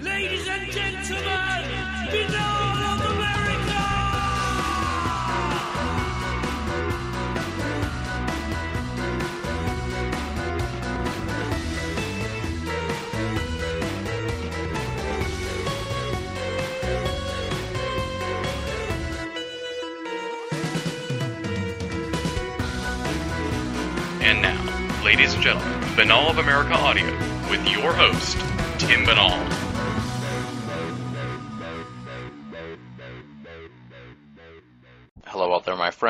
Ladies and gentlemen, Binnall of America! And now, ladies and gentlemen, Binnall of America Audio with your host, Tim Binnall.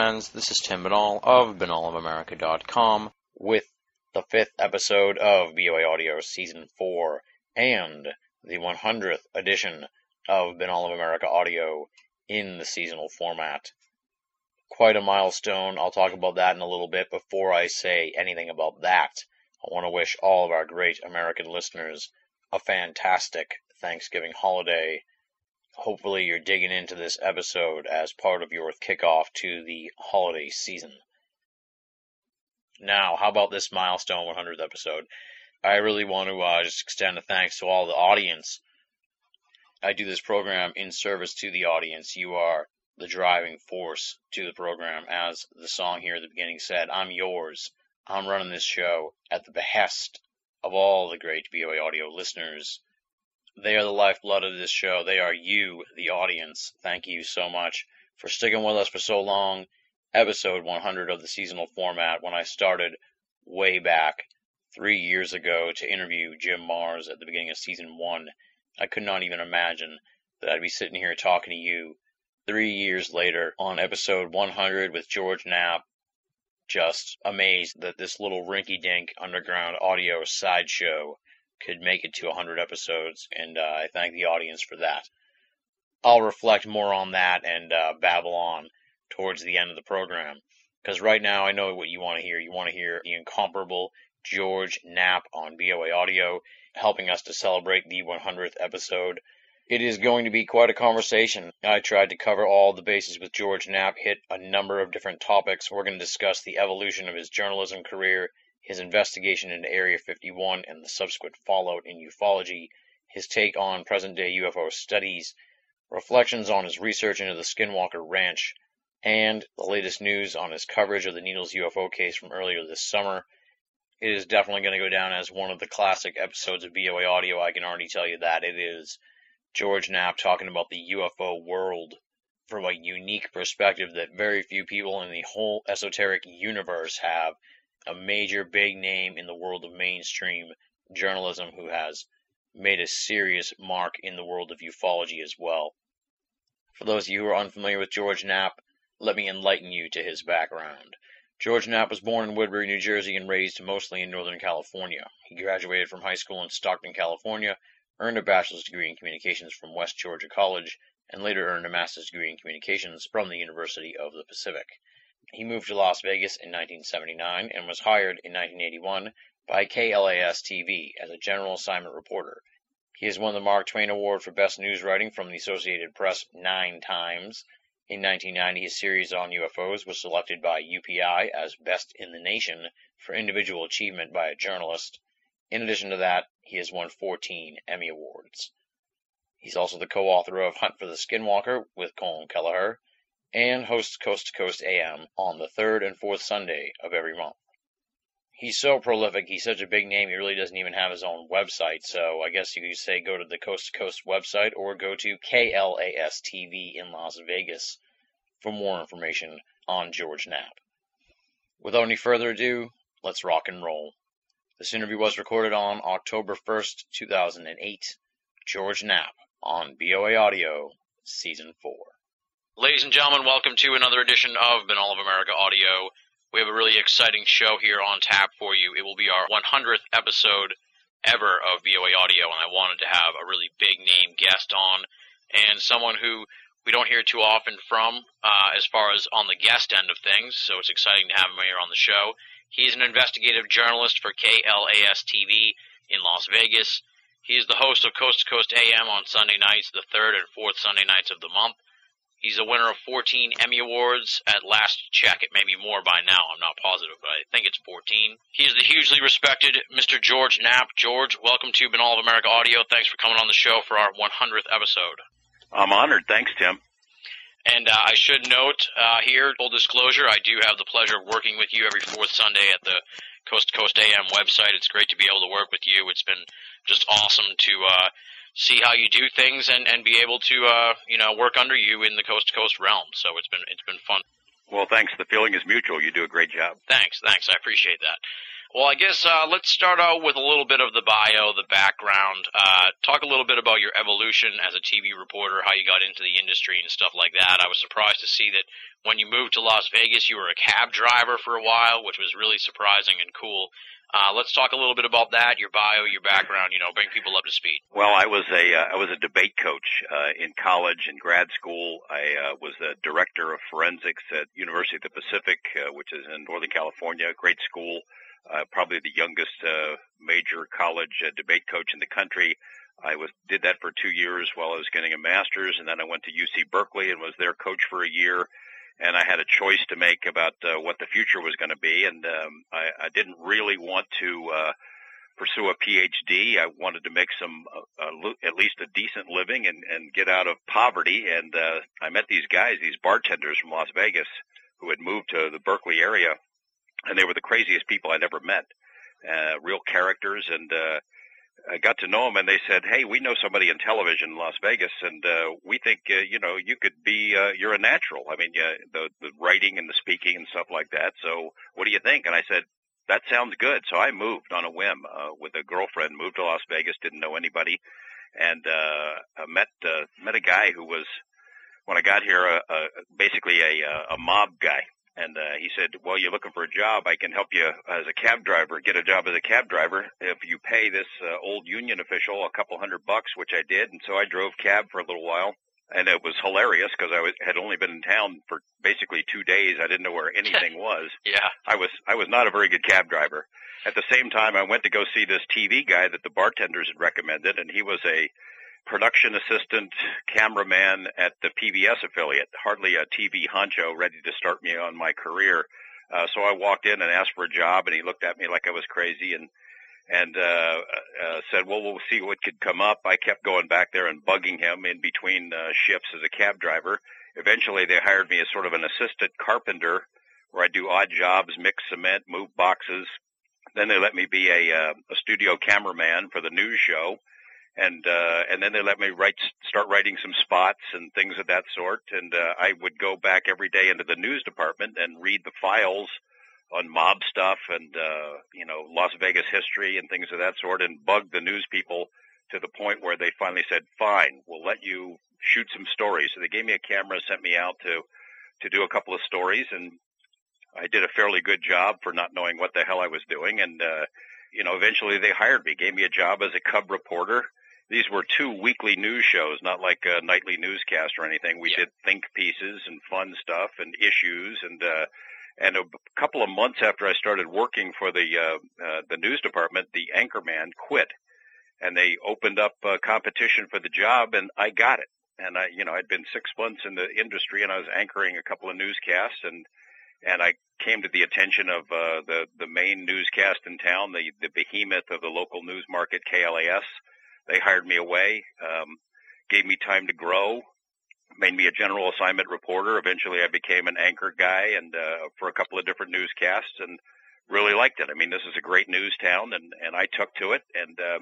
Friends. This is Tim Binnall of BinnallofAmerica.com with the fifth episode of BOA Audio Season 4 and the 100th edition of Binnall of America Audio in the seasonal format. Quite a milestone. I'll talk about that in a little bit. Before I say anything about that, I want to wish all of our great American listeners a fantastic Thanksgiving holiday hopefully you're digging into this episode as part of your kickoff to the holiday season. Now, how about this milestone 100th episode? I really want to uh, just extend a thanks to all the audience. I do this program in service to the audience. You are the driving force to the program. As the song here at the beginning said, I'm yours. I'm running this show at the behest of all the great BOA audio listeners they are the lifeblood of this show. They are you, the audience. Thank you so much for sticking with us for so long. Episode 100 of the seasonal format when I started way back three years ago to interview Jim Marrs at the beginning of season one. I could not even imagine that I'd be sitting here talking to you three years later on episode 100 with George Knapp. Just amazed that this little rinky dink underground audio sideshow could make it to 100 episodes, and uh, I thank the audience for that. I'll reflect more on that and uh, babble on towards the end of the program. Because right now, I know what you want to hear. You want to hear the incomparable George Knapp on BOA Audio, helping us to celebrate the 100th episode. It is going to be quite a conversation. I tried to cover all the bases with George Knapp, hit a number of different topics. We're going to discuss the evolution of his journalism career, his investigation into Area 51 and the subsequent fallout in ufology, his take on present day UFO studies, reflections on his research into the Skinwalker Ranch, and the latest news on his coverage of the Needles UFO case from earlier this summer. It is definitely going to go down as one of the classic episodes of BOA Audio. I can already tell you that. It is George Knapp talking about the UFO world from a unique perspective that very few people in the whole esoteric universe have a major big name in the world of mainstream journalism who has made a serious mark in the world of ufology as well. For those of you who are unfamiliar with George Knapp, let me enlighten you to his background. George Knapp was born in Woodbury, New Jersey, and raised mostly in Northern California. He graduated from high school in Stockton, California, earned a bachelor's degree in communications from West Georgia College, and later earned a master's degree in communications from the University of the Pacific. He moved to Las Vegas in 1979 and was hired in 1981 by KLAS TV as a general assignment reporter. He has won the Mark Twain Award for Best News Writing from the Associated Press nine times. In 1990, his series on UFOs was selected by UPI as Best in the Nation for individual achievement by a journalist. In addition to that, he has won 14 Emmy Awards. He's also the co-author of Hunt for the Skinwalker with Colm Kelleher, and hosts Coast to Coast AM on the third and fourth Sunday of every month. He's so prolific, he's such a big name, he really doesn't even have his own website, so I guess you could say go to the Coast to Coast website or go to KLAS TV in Las Vegas for more information on George Knapp. Without any further ado, let's rock and roll. This interview was recorded on October 1st, 2008. George Knapp on BOA Audio, Season 4. Ladies and gentlemen, welcome to another edition of Binnall of America Audio. We have a really exciting show here on tap for you. It will be our 100th episode ever of BOA Audio, and I wanted to have a really big name guest on, and someone who we don't hear too often from uh, as far as on the guest end of things, so it's exciting to have him here on the show. He's an investigative journalist for KLAS TV in Las Vegas. He is the host of Coast to Coast AM on Sunday nights, the third and fourth Sunday nights of the month. He's a winner of 14 Emmy Awards at last check. It may be more by now. I'm not positive, but I think it's 14. He is the hugely respected Mr. George Knapp. George, welcome to Binnall of America Audio. Thanks for coming on the show for our 100th episode. I'm honored. Thanks, Tim. And uh, I should note uh, here, full disclosure, I do have the pleasure of working with you every fourth Sunday at the Coast to Coast AM website. It's great to be able to work with you. It's been just awesome to uh, see how you do things and, and be able to uh, you know work under you in the coast to coast realm. So it's been it's been fun. Well, thanks. The feeling is mutual. You do a great job. Thanks, thanks. I appreciate that. Well, I guess uh, let's start out with a little bit of the bio, the background. Uh, talk a little bit about your evolution as a TV reporter, how you got into the industry and stuff like that. I was surprised to see that when you moved to Las Vegas, you were a cab driver for a while, which was really surprising and cool. Uh, let's talk a little bit about that, your bio, your background. You know, bring people up to speed. Well, I was a uh, I was a debate coach uh, in college and grad school. I uh, was the director of forensics at University of the Pacific, uh, which is in Northern California. Great school, uh, probably the youngest uh, major college uh, debate coach in the country. I was did that for two years while I was getting a master's, and then I went to UC Berkeley and was their coach for a year and I had a choice to make about uh, what the future was going to be, and um, I, I didn't really want to uh, pursue a PhD. I wanted to make some, uh, uh, at least a decent living, and, and get out of poverty. And uh, I met these guys, these bartenders from Las Vegas, who had moved to the Berkeley area, and they were the craziest people I'd ever met. Uh, real characters, and uh, I got to know them, and they said, "Hey, we know somebody in television in Las Vegas, and uh, we think uh, you know you could be uh, you're a natural. I mean, yeah, the the writing and the speaking and stuff like that. So, what do you think?" And I said, "That sounds good." So I moved on a whim uh, with a girlfriend, moved to Las Vegas, didn't know anybody, and uh, met uh, met a guy who was when I got here, uh, uh, basically a uh, a mob guy and uh, he said, "Well, you're looking for a job. I can help you as a cab driver get a job as a cab driver if you pay this uh, old union official a couple hundred bucks," which I did. And so I drove cab for a little while, and it was hilarious because I was, had only been in town for basically two days. I didn't know where anything was. yeah, I was I was not a very good cab driver. At the same time, I went to go see this TV guy that the bartenders had recommended, and he was a production assistant, cameraman at the PBS affiliate, hardly a TV honcho ready to start me on my career. Uh, so I walked in and asked for a job, and he looked at me like I was crazy and and uh, uh, said, "Well, we'll see what could come up." I kept going back there and bugging him in between uh, shifts as a cab driver. Eventually, they hired me as sort of an assistant carpenter, where I do odd jobs, mix cement, move boxes. Then they let me be a, uh, a studio cameraman for the news show and uh, and then they let me write, start writing some spots and things of that sort. And uh, I would go back every day into the news department and read the files on mob stuff and uh, you know Las Vegas history and things of that sort, and bug the news people to the point where they finally said, "Fine, we'll let you shoot some stories." So they gave me a camera, sent me out to to do a couple of stories, and I did a fairly good job for not knowing what the hell I was doing, and. uh you know, eventually they hired me, gave me a job as a cub reporter, these were two weekly news shows, not like a nightly newscast or anything. We Yeah. did think pieces and fun stuff and issues and uh and a couple of months after I started working for the uh, uh the news department, the anchorman quit and they opened up a competition for the job and I got it. And I you know, I'd been 6 months in the industry and I was anchoring a couple of newscasts and and I came to the attention of uh the the main newscast in town, the the behemoth of the local news market KLAS they hired me away, um, gave me time to grow, made me a general assignment reporter. Eventually, I became an anchor guy and uh, for a couple of different newscasts, and really liked it. I mean, this is a great news town, and and I took to it, and uh,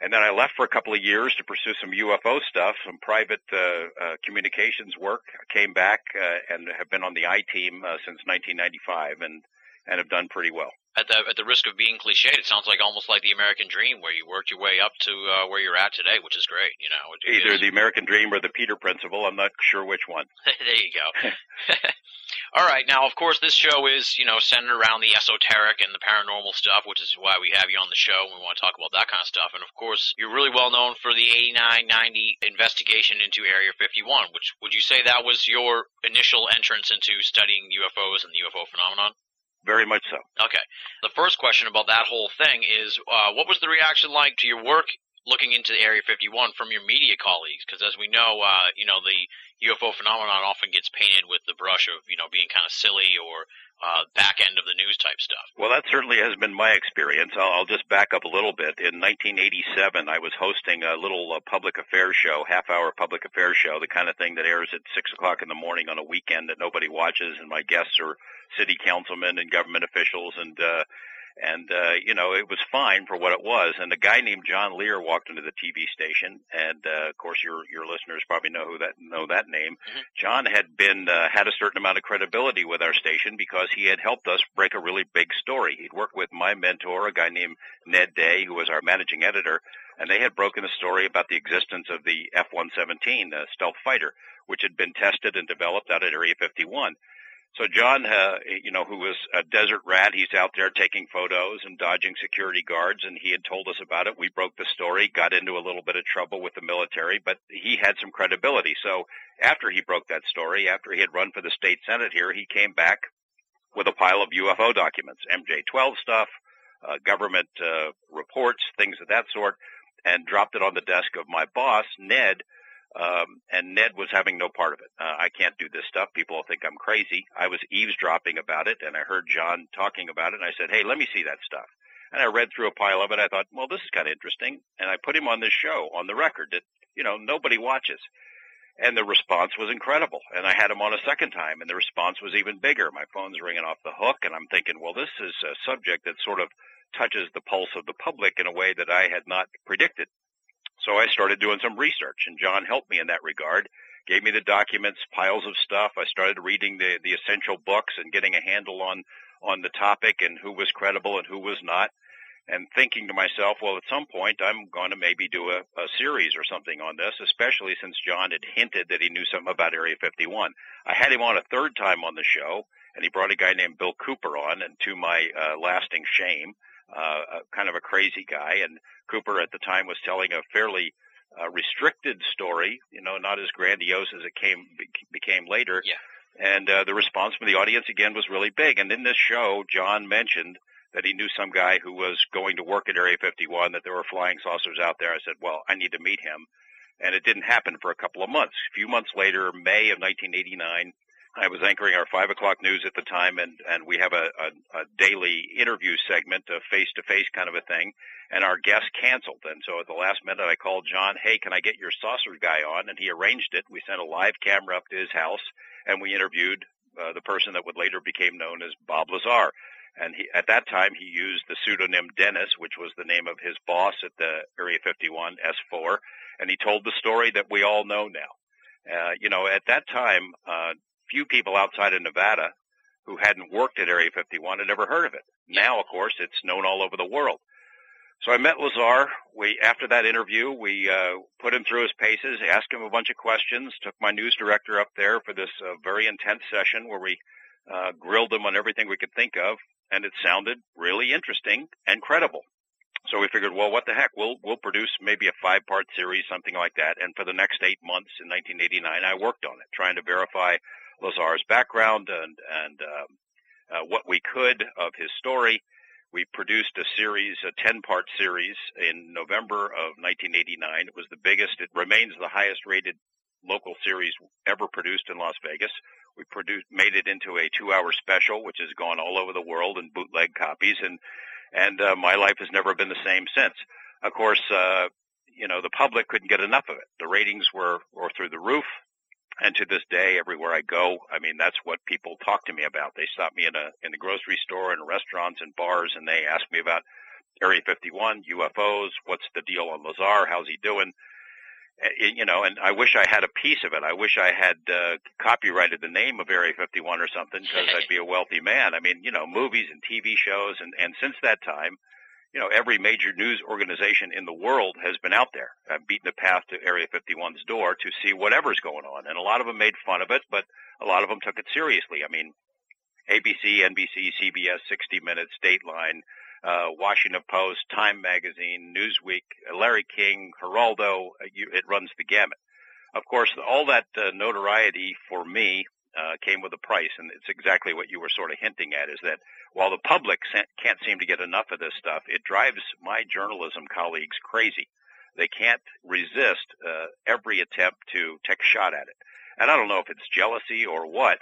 and then I left for a couple of years to pursue some UFO stuff, some private uh, uh, communications work. I came back uh, and have been on the I team uh, since 1995, and and have done pretty well at the at the risk of being cliched, it sounds like almost like the American Dream, where you worked your way up to uh, where you're at today, which is great. You know, it, either the American Dream or the Peter Principle. I'm not sure which one. there you go. All right, now of course this show is you know centered around the esoteric and the paranormal stuff, which is why we have you on the show. We want to talk about that kind of stuff, and of course you're really well known for the 8990 investigation into Area 51. Which would you say that was your initial entrance into studying UFOs and the UFO phenomenon? Very much so. Okay. The first question about that whole thing is, uh, what was the reaction like to your work looking into Area 51 from your media colleagues? Because as we know, uh, you know, the UFO phenomenon often gets painted with the brush of, you know, being kind of silly or uh, back end of the news type stuff. Well, that certainly has been my experience. I'll, I'll just back up a little bit. In 1987, I was hosting a little uh, public affairs show, half hour public affairs show, the kind of thing that airs at 6 o'clock in the morning on a weekend that nobody watches, and my guests are city councilmen and government officials and uh, and uh, you know it was fine for what it was. And a guy named John Lear walked into the TV station, and uh, of course your your listeners probably know who that know that name. Mhm. John had been uh, had a certain amount of credibility with our station because he had helped us break a really big story. He'd worked with my mentor, a guy named Ned Day, who was our managing editor, and they had broken a story about the existence of the F-117, the stealth fighter, which had been tested and developed out at Area 51. So John, uh, you know, who was a desert rat, he's out there taking photos and dodging security guards, and he had told us about it. We broke the story, got into a little bit of trouble with the military, but he had some credibility. So after he broke that story, after he had run for the state senate here, he came back with a pile of UFO documents, MJ-12 stuff, uh, government uh, reports, things of that sort, and dropped it on the desk of my boss, Ned, um, and Ned was having no part of it. Uh, I can't do this stuff. People will think I'm crazy. I was eavesdropping about it, and I heard John talking about it, and I said, "Hey, let me see that stuff." And I read through a pile of it. I thought, "Well, this is kind of interesting," and I put him on this show on the record that you know nobody watches. And the response was incredible. And I had him on a second time, and the response was even bigger. My phone's ringing off the hook, and I'm thinking, well, this is a subject that sort of touches the pulse of the public in a way that I had not predicted. So I started doing some research, and John helped me in that regard. Gave me the documents, piles of stuff. I started reading the the essential books and getting a handle on on the topic and who was credible and who was not. And thinking to myself, well, at some point I'm going to maybe do a, a series or something on this, especially since John had hinted that he knew something about Area 51. I had him on a third time on the show, and he brought a guy named Bill Cooper on, and to my uh, lasting shame, uh, a, kind of a crazy guy. And Cooper at the time was telling a fairly uh, restricted story, you know, not as grandiose as it came became later. Yeah. And uh, the response from the audience again was really big. And in this show, John mentioned that he knew some guy who was going to work at Area 51, that there were flying saucers out there. I said, well, I need to meet him. And it didn't happen for a couple of months. A few months later, May of 1989, I was anchoring our five o'clock news at the time, and and we have a, a, a daily interview segment, a face to face kind of a thing. And our guest canceled, and so at the last minute, I called John. Hey, can I get your saucer guy on? And he arranged it. We sent a live camera up to his house, and we interviewed uh, the person that would later became known as Bob Lazar. And he, at that time, he used the pseudonym Dennis, which was the name of his boss at the Area 51 S4, and he told the story that we all know now. Uh, you know, at that time, uh, few people outside of Nevada who hadn't worked at Area 51 had ever heard of it. Now, of course, it's known all over the world. So I met Lazar. We, after that interview, we uh, put him through his paces, asked him a bunch of questions, took my news director up there for this uh, very intense session where we uh, grilled him on everything we could think of, and it sounded really interesting and credible. So we figured, well, what the heck? We'll we'll produce maybe a five-part series, something like that. And for the next eight months in 1989, I worked on it, trying to verify Lazar's background and and um, uh, what we could of his story. We produced a series, a 10-part series, in November of 1989. It was the biggest. It remains the highest-rated local series ever produced in Las Vegas. We produced, made it into a two-hour special, which has gone all over the world in bootleg copies, and and uh, my life has never been the same since. Of course, uh, you know the public couldn't get enough of it. The ratings were were through the roof, and to this day, everywhere I go, I mean that's what people talk to me about. They stop me in a in the grocery store, in restaurants, and bars, and they ask me about Area 51, UFOs, what's the deal on Lazar, how's he doing? Uh, you know, and I wish I had a piece of it. I wish I had uh, copyrighted the name of Area 51 or something because I'd be a wealthy man. I mean, you know, movies and TV shows, and and since that time, you know, every major news organization in the world has been out there, uh, beating the path to Area 51's door to see whatever's going on, and a lot of them made fun of it, but a lot of them took it seriously. I mean, ABC, NBC, CBS, 60 Minutes, Dateline uh, Washington Post, Time Magazine, Newsweek, Larry King, Geraldo. Uh, you, it runs the gamut. Of course, all that uh, notoriety for me came with a price, and it's exactly what you were sort of hinting at: is that while the public can't seem to get enough of this stuff, it drives my journalism colleagues crazy. they can't resist uh, every attempt to take a shot at it. And I don't know if it's jealousy or what,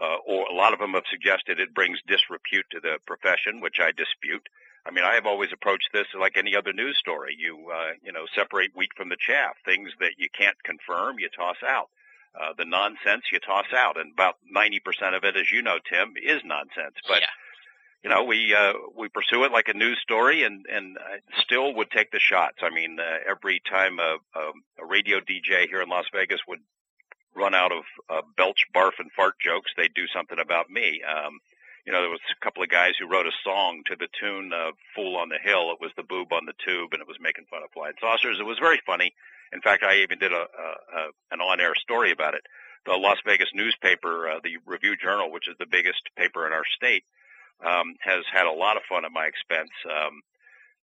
uh, or a lot of them have suggested it brings disrepute to the profession, which I dispute. I mean, I have always approached this like any other news story. You, uh, you know, separate wheat from the chaff. Things that you can't confirm, you toss out. Uh, the nonsense you toss out, and about 90% of it, as you know, Tim, is nonsense. But yeah. you know, we uh, we pursue it like a news story, and and still would take the shots. I mean, uh, every time a, a a radio DJ here in Las Vegas would run out of uh, belch, barf, and fart jokes, they'd do something about me. Um, you know, there was a couple of guys who wrote a song to the tune of "Fool on the Hill." It was the boob on the tube, and it was making fun of flying saucers. It was very funny. In fact, I even did a, a, a an on-air story about it. The Las Vegas newspaper, uh, the Review Journal, which is the biggest paper in our state, um, has had a lot of fun at my expense. Um,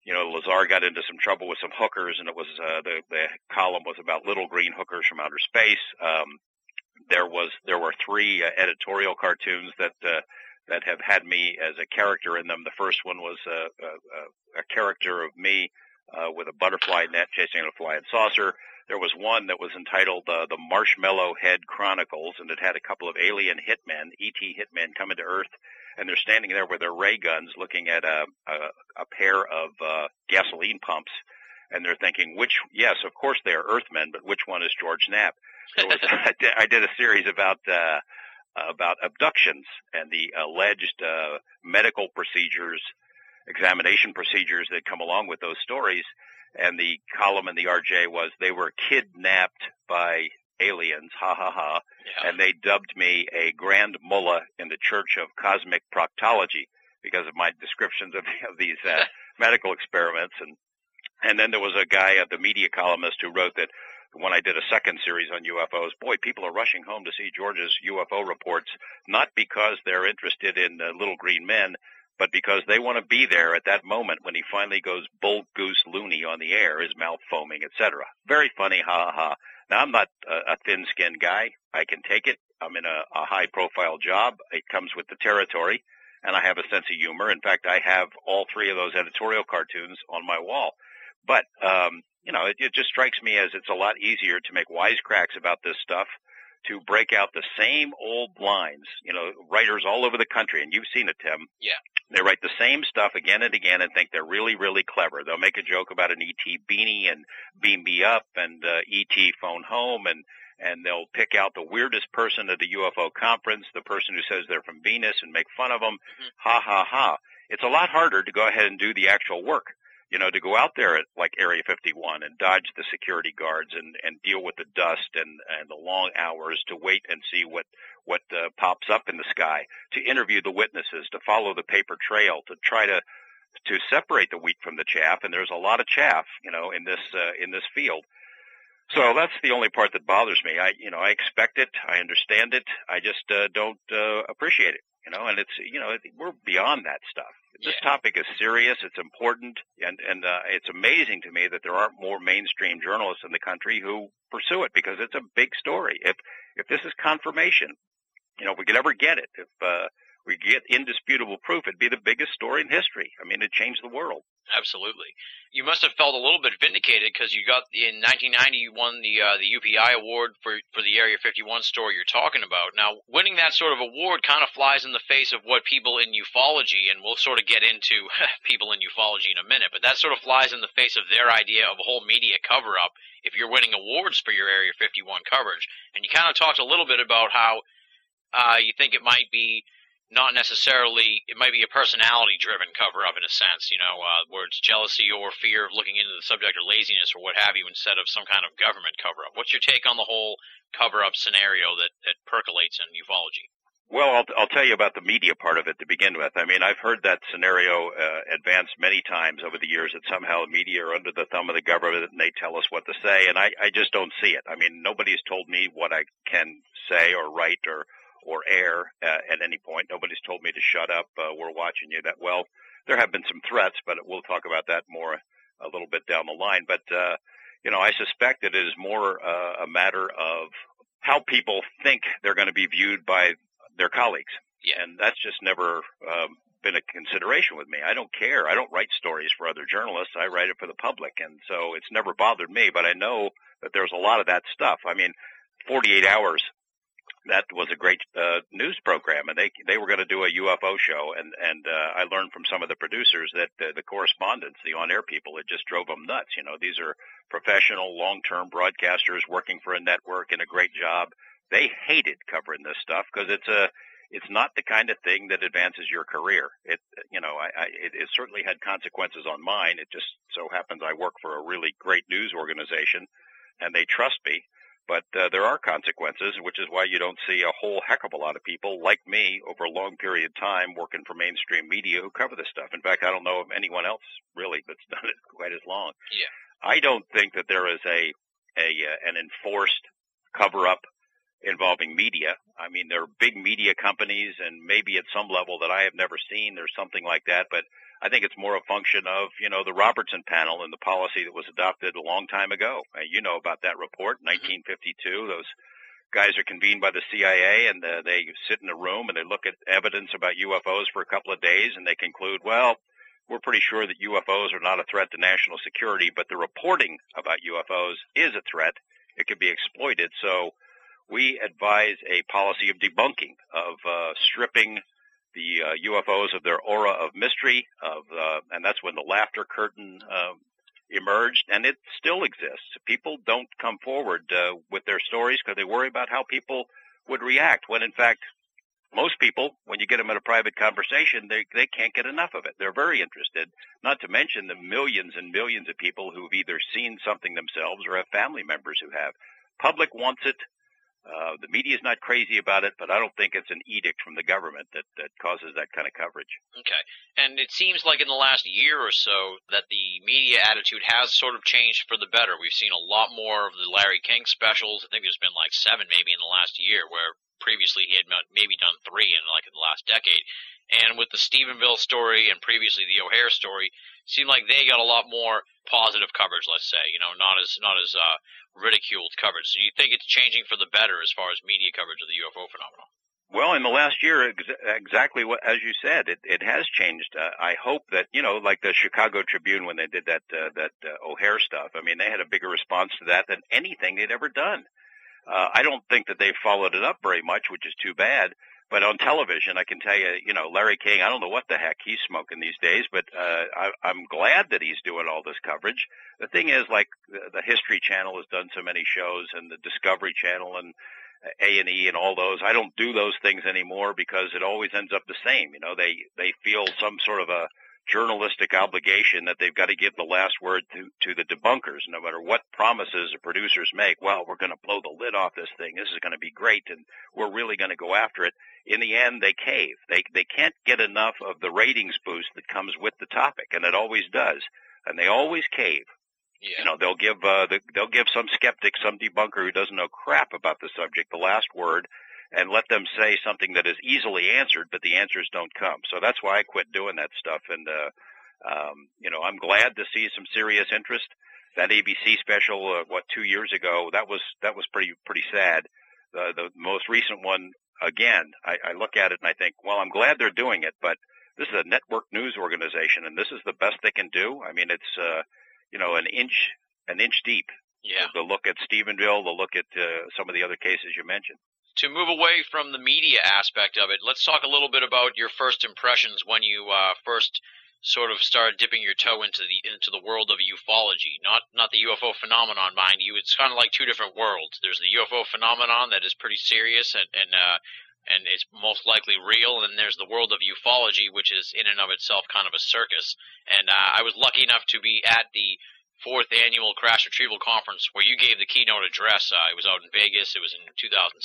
you know, Lazar got into some trouble with some hookers, and it was uh, the the column was about little green hookers from outer space. Um, there was there were three uh, editorial cartoons that uh, that have had me as a character in them. The first one was a, a, a character of me uh, with a butterfly net chasing a flying saucer. There was one that was entitled uh, "The Marshmallow Head Chronicles," and it had a couple of alien hitmen, ET hitmen, coming to Earth, and they're standing there with their ray guns, looking at a a, a pair of uh, gasoline pumps, and they're thinking, which yes, of course they are Earthmen, but which one is George Knapp? There was, I did a series about. Uh, about abductions and the alleged uh, medical procedures examination procedures that come along with those stories. And the column in the RJ was they were kidnapped by aliens, ha ha ha. Yeah. And they dubbed me a grand mullah in the Church of Cosmic Proctology because of my descriptions of, of these uh, medical experiments. And and then there was a guy, uh, the media columnist, who wrote that when I did a second series on UFOs, boy, people are rushing home to see George's UFO reports, not because they're interested in uh, little green men, but because they want to be there at that moment when he finally goes bull goose loony on the air, his mouth foaming, etc. Very funny, ha ha. Now I'm not a, a thin-skinned guy. I can take it. I'm in a, a high-profile job. It comes with the territory, and I have a sense of humor. In fact, I have all three of those editorial cartoons on my wall. But um, you know, it, it just strikes me as it's a lot easier to make wisecracks about this stuff to break out the same old lines. You know, writers all over the country, and you've seen it, Tim. Yeah. They write the same stuff again and again and think they're really, really clever. They'll make a joke about an ET beanie and beam me up and uh, ET phone home and and they'll pick out the weirdest person at the UFO conference, the person who says they're from Venus and make fun of them. Mhm. Ha ha ha. It's a lot harder to go ahead and do the actual work you know, to go out there at like Area 51 and dodge the security guards and and deal with the dust and and the long hours to wait and see what what uh, pops up in the sky, to interview the witnesses, to follow the paper trail, to try to to separate the wheat from the chaff. And there's a lot of chaff, you know, in this uh, in this field. So that's the only part that bothers me. I, you know, I expect it. I understand it. I just uh, don't uh, appreciate it. You know, and it's, you know, we're beyond that stuff. This Yeah. topic is serious. It's important, and and uh, it's amazing to me that there aren't more mainstream journalists in the country who pursue it because it's a big story. If if this is confirmation, you know, if we could ever get it, if uh, we get indisputable proof, it'd be the biggest story in history. I mean, it changed the world. Absolutely. You must have felt a little bit vindicated because you got in 1990 you won the uh, the UPI award for for the Area 51 story you're talking about. Now, winning that sort of award kind of flies in the face of what people in ufology, and we'll sort of get into people in ufology in a minute, but that sort of flies in the face of their idea of a whole media cover up. If you're winning awards for your Area 51 coverage, and you kind of talked a little bit about how uh, you think it might be not necessarily it might be a personality driven cover up in a sense you know uh, where it's jealousy or fear of looking into the subject or laziness or what have you instead of some kind of government cover up what's your take on the whole cover up scenario that that percolates in ufology Well, I'll, I'll tell you about the media part of it to begin with. I mean, I've heard that scenario uh, advanced many times over the years that somehow the media are under the thumb of the government and they tell us what to say, and I, I just don't see it. I mean, nobody's told me what I can say or write or or air uh, at any point. Nobody's told me to shut up. Uh, we're watching you. That well, there have been some threats, but we'll talk about that more a little bit down the line. But uh, you know, I suspect that it is more uh, a matter of how people think they're going to be viewed by their colleagues Yeah. and that's just never um, been a consideration with me. I don't care. I don't write stories for other journalists. I write it for the public, and so it's never bothered me. But I know that there's a lot of that stuff. I mean, 48 hours that was a great uh, news program, and they they were going to do a UFO show, and and uh, I learned from some of the producers that uh, the correspondents, the on-air people, it just drove them nuts. You know, these are professional, long-term broadcasters working for a network and a great job. They hated covering this stuff because it's a it's not the kind of thing that advances your career. It you know, I, I it, it certainly had consequences on mine. It just so happens I work for a really great news organization, and they trust me but uh, there are consequences, which is why you don't see a whole heck of a lot of people like me over a long period of time working for mainstream media who cover this stuff. In fact, I don't know of anyone else really that's done it quite as long. Yeah. I don't think that there is a a uh, an enforced cover up involving media. I mean, there are big media companies, and maybe at some level that I have never seen, there's something like that. But I think it's more a function of, you know, the Robertson panel and the policy that was adopted a long time ago. Uh, you know about that report, 1952. Mm-hmm. Those guys are convened by the CIA and uh, they sit in a room and they look at evidence about UFOs for a couple of days and they conclude, well, we're pretty sure that UFOs are not a threat to national security, but the reporting about UFOs is a threat. It could be exploited. So we advise a policy of debunking, of uh, stripping the uh, UFOs of their aura of mystery, of uh, and that's when the laughter curtain uh, emerged, and it still exists. People don't come forward uh, with their stories because they worry about how people would react. When in fact, most people, when you get them in a private conversation, they they can't get enough of it. They're very interested. Not to mention the millions and millions of people who've either seen something themselves or have family members who have. Public wants it. Uh, the media is not crazy about it, but I don't think it's an edict from the government that, that causes that kind of coverage. Okay. And it seems like in the last year or so that the media attitude has sort of changed for the better. We've seen a lot more of the Larry King specials. I think there's been like seven maybe in the last year, where previously he had maybe done three in like in the last decade. And with the Stephenville story and previously the O'Hare story, seemed like they got a lot more positive coverage. Let's say, you know, not as not as uh, ridiculed coverage. So you think it's changing for the better as far as media coverage of the UFO phenomenon? Well, in the last year, ex- exactly what as you said, it, it has changed. Uh, I hope that you know, like the Chicago Tribune when they did that uh, that uh, O'Hare stuff. I mean, they had a bigger response to that than anything they'd ever done. Uh, I don't think that they followed it up very much, which is too bad. But on television, I can tell you, you know, Larry King, I don't know what the heck he's smoking these days, but uh, I, I'm glad that he's doing all this coverage. The thing is, like the, History Channel has done so many shows, and the Discovery Channel and A and E and all those. I don't do those things anymore because it always ends up the same. You know, they they feel some sort of a journalistic obligation that they've got to give the last word to, to the debunkers, no matter what promises the producers make. Well, we're going to blow the lid off this thing. This is going to be great, and we're really going to go after it. In the end, they cave. They they can't get enough of the ratings boost that comes with the topic, and it always does. And they always cave. Yeah. You know, they'll give uh, the, they'll give some skeptic, some debunker who doesn't know crap about the subject the last word, and let them say something that is easily answered, but the answers don't come. So that's why I quit doing that stuff. And, uh, um, you know, I'm glad to see some serious interest. That ABC special, uh, what, two years ago, that was, that was pretty, pretty sad. The, the most recent one, again, I, I look at it and I think, well, I'm glad they're doing it, but this is a network news organization and this is the best they can do. I mean, it's, uh, you know, an inch, an inch deep. Yeah. The look at Stephenville, the look at, uh, some of the other cases you mentioned to move away from the media aspect of it, let's talk a little bit about your first impressions when you uh, first sort of started dipping your toe into the into the world of ufology. Not not the UFO phenomenon, mind you. It's kind of like two different worlds. There's the UFO phenomenon that is pretty serious and and uh, and it's most likely real, and there's the world of ufology, which is in and of itself kind of a circus. And uh, I was lucky enough to be at the fourth annual Crash Retrieval Conference where you gave the keynote address. Uh, it was out in Vegas. It was in 2006.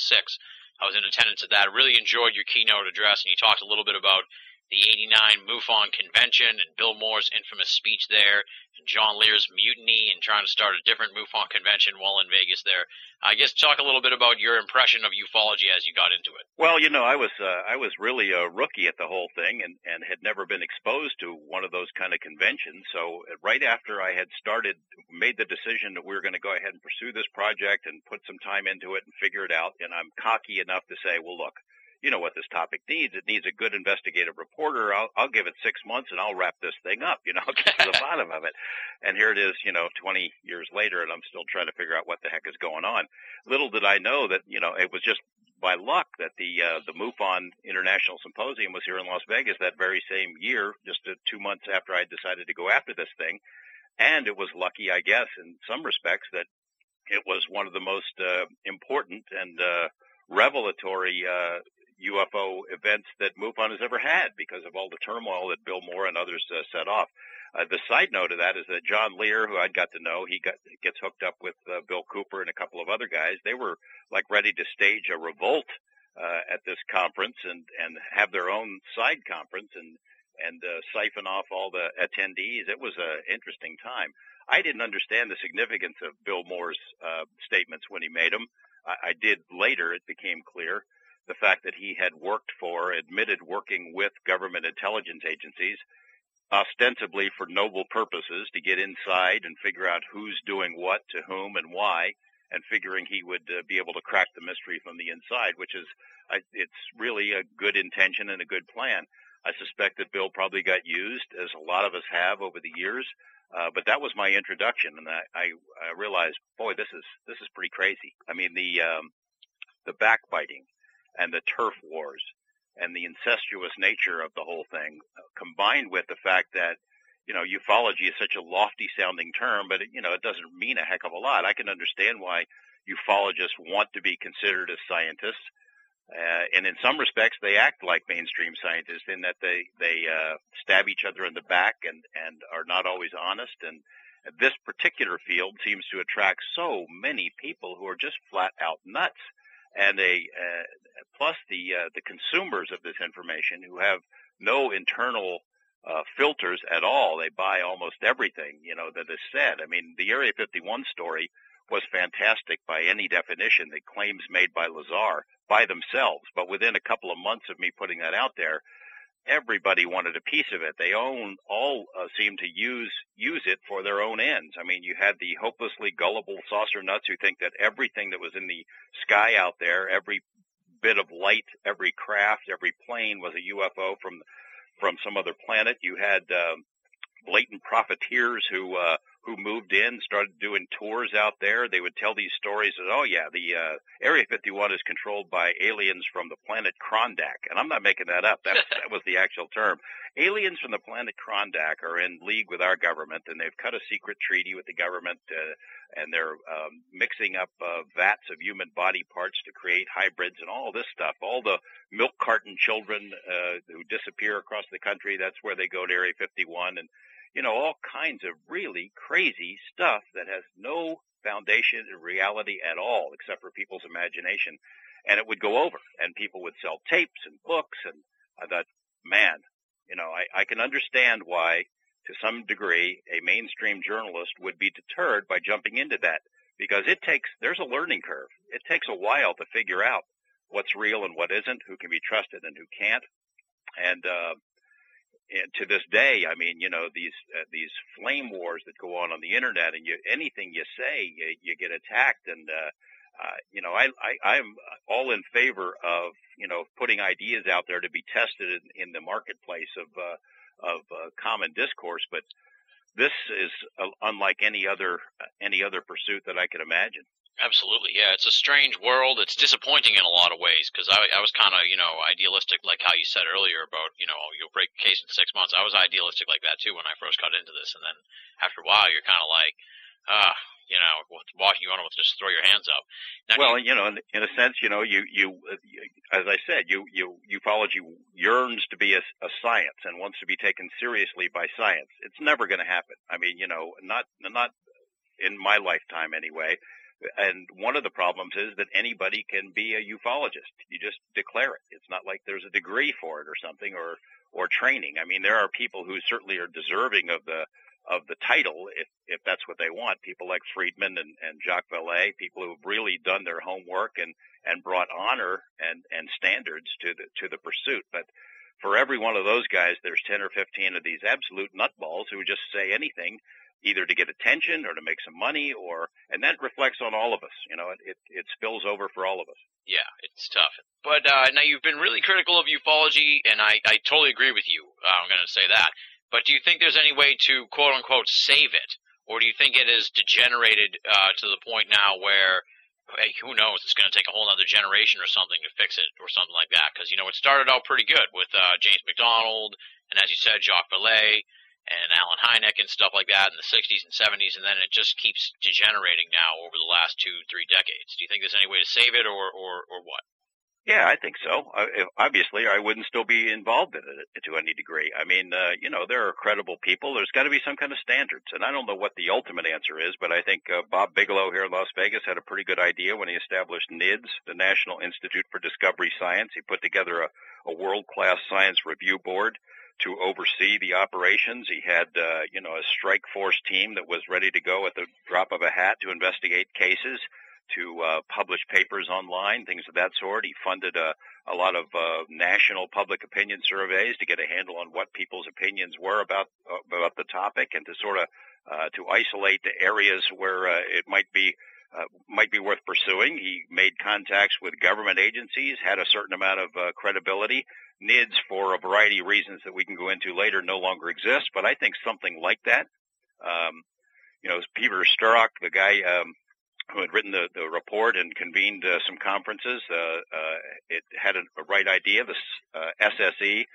I was in attendance at that. I really enjoyed your keynote address, and you talked a little bit about the 89 MUFON convention and Bill Moore's infamous speech there and John Lear's mutiny and trying to start a different MUFON convention while in Vegas there. I guess talk a little bit about your impression of ufology as you got into it. Well, you know, I was uh, I was really a rookie at the whole thing and and had never been exposed to one of those kind of conventions. So uh, right after I had started made the decision that we were going to go ahead and pursue this project and put some time into it and figure it out and I'm cocky enough to say, well, look, you know what this topic needs. It needs a good investigative reporter. I'll, I'll give it six months and I'll wrap this thing up. You know, I'll get to the bottom of it. And here it is, you know, 20 years later, and I'm still trying to figure out what the heck is going on. Little did I know that, you know, it was just by luck that the uh, the MUFON International Symposium was here in Las Vegas that very same year, just uh, two months after I decided to go after this thing. And it was lucky, I guess, in some respects, that it was one of the most uh, important and uh, revelatory uh, UFO events that MUFON has ever had because of all the turmoil that Bill Moore and others uh, set off. Uh, the side note of that is that John Lear, who I'd got to know, he got gets hooked up with uh, Bill Cooper and a couple of other guys. They were like ready to stage a revolt uh, at this conference and and have their own side conference and and uh, siphon off all the attendees. It was an interesting time. I didn't understand the significance of Bill Moore's uh, statements when he made them. I, I did later. It became clear the fact that he had worked for, admitted working with government intelligence agencies, ostensibly for noble purposes to get inside and figure out who's doing what to whom and why, and figuring he would uh, be able to crack the mystery from the inside, which is, I, it's really a good intention and a good plan. I suspect that Bill probably got used, as a lot of us have over the years. Uh, but that was my introduction, and I, I, I realized, boy, this is this is pretty crazy. I mean, the um, the backbiting and the turf wars and the incestuous nature of the whole thing, combined with the fact that you know ufology is such a lofty sounding term, but it, you know it doesn't mean a heck of a lot. I can understand why ufologists want to be considered as scientists uh, and in some respects, they act like mainstream scientists in that they they uh, stab each other in the back and and are not always honest. And this particular field seems to attract so many people who are just flat out nuts. And they uh, plus the uh, the consumers of this information who have no internal uh, filters at all. They buy almost everything you know that is said. I mean, the Area 51 story was fantastic by any definition. The claims made by Lazar by themselves, but within a couple of months of me putting that out there, everybody wanted a piece of it. They own all uh, seemed to use use it for their own ends. I mean, you had the hopelessly gullible saucer nuts who think that everything that was in the sky out there, every bit of light, every craft, every plane was a UFO from from some other planet. You had um, blatant profiteers who uh, who moved in, started doing tours out there. They would tell these stories that, oh yeah, the uh, Area 51 is controlled by aliens from the planet Krondak, and I'm not making that up. That that was the actual term. Aliens from the planet Krondak are in league with our government, and they've cut a secret treaty with the government, uh, and they're um, mixing up uh, vats of human body parts to create hybrids and all this stuff. All the milk carton children uh, who disappear across the country, that's where they go to Area 51, and you know, all kinds of really crazy stuff that has no foundation in reality at all, except for people's imagination. And it would go over, and people would sell tapes and books. And I thought, man, you know, I, I can understand why, to some degree, a mainstream journalist would be deterred by jumping into that because it takes, there's a learning curve. It takes a while to figure out what's real and what isn't, who can be trusted and who can't. And, uh, and to this day, I mean, you know, these uh, these flame wars that go on on the internet, and you anything you say, you, you get attacked, and uh, uh, you know, I, I I'm all in favor of you know putting ideas out there to be tested in, in the marketplace of uh, of uh, common discourse, but this is uh, unlike any other uh, any other pursuit that I could imagine. Absolutely, yeah. It's a strange world. It's disappointing in a lot of ways because I, I was kind of, you know, idealistic, like how you said earlier about, you know, you'll break a case in six months. I was idealistic like that too when I first got into this, and then after a while, you're kind of like, ah, you know, you want to just throw your hands up. Now, well, you, you know, in, in a sense, you know, you, you, you, as I said, you, you, ufology yearns to be a, a science and wants to be taken seriously by science. It's never going to happen. I mean, you know, not, not in my lifetime anyway and one of the problems is that anybody can be a ufologist. You just declare it. It's not like there's a degree for it or something or or training. I mean, there are people who certainly are deserving of the of the title if if that's what they want. People like Friedman and, and Jacques Vallée, people who've really done their homework and and brought honor and and standards to the to the pursuit. But for every one of those guys, there's 10 or 15 of these absolute nutballs who just say anything either to get attention or to make some money or and that reflects on all of us you know it it, it spills over for all of us yeah It's tough. But uh, now you've been really critical of ufology, and I, I totally agree with you. Uh, I'm going to say that. But do you think there's any way to quote unquote save it, or do you think it is degenerated uh, to the point now where hey, who knows? It's going to take a whole other generation or something to fix it, or something like that. Because you know, it started out pretty good with uh, James McDonald, and as you said, Jacques Vallée and Allen Hynek and stuff like that in the 60s and 70s, and then it just keeps degenerating now over the last two, three decades. Do you think there's any way to save it, or or or what? Yeah, I think so. Obviously, I wouldn't still be involved in it to any degree. I mean, uh, you know, there are credible people. There's got to be some kind of standards, and I don't know what the ultimate answer is, but I think uh, Bob Bigelow here in Las Vegas had a pretty good idea when he established NIDS, the National Institute for Discovery Science. He put together a, a world-class science review board to oversee the operations. He had, uh, you know, a strike force team that was ready to go at the drop of a hat to investigate cases to uh, publish papers online, things of that sort. He funded a, a lot of uh, national public opinion surveys to get a handle on what people's opinions were about uh, about the topic, and to sort of uh, to isolate the areas where uh, it might be uh, might be worth pursuing. He made contacts with government agencies, had a certain amount of uh, credibility. NIDS, for a variety of reasons that we can go into later, no longer exists. But I think something like that. Um, you know, Peter Sturrock, the guy um, who had written the, the report and convened uh, some conferences. Uh, uh, it had a, a, right idea. The SSE,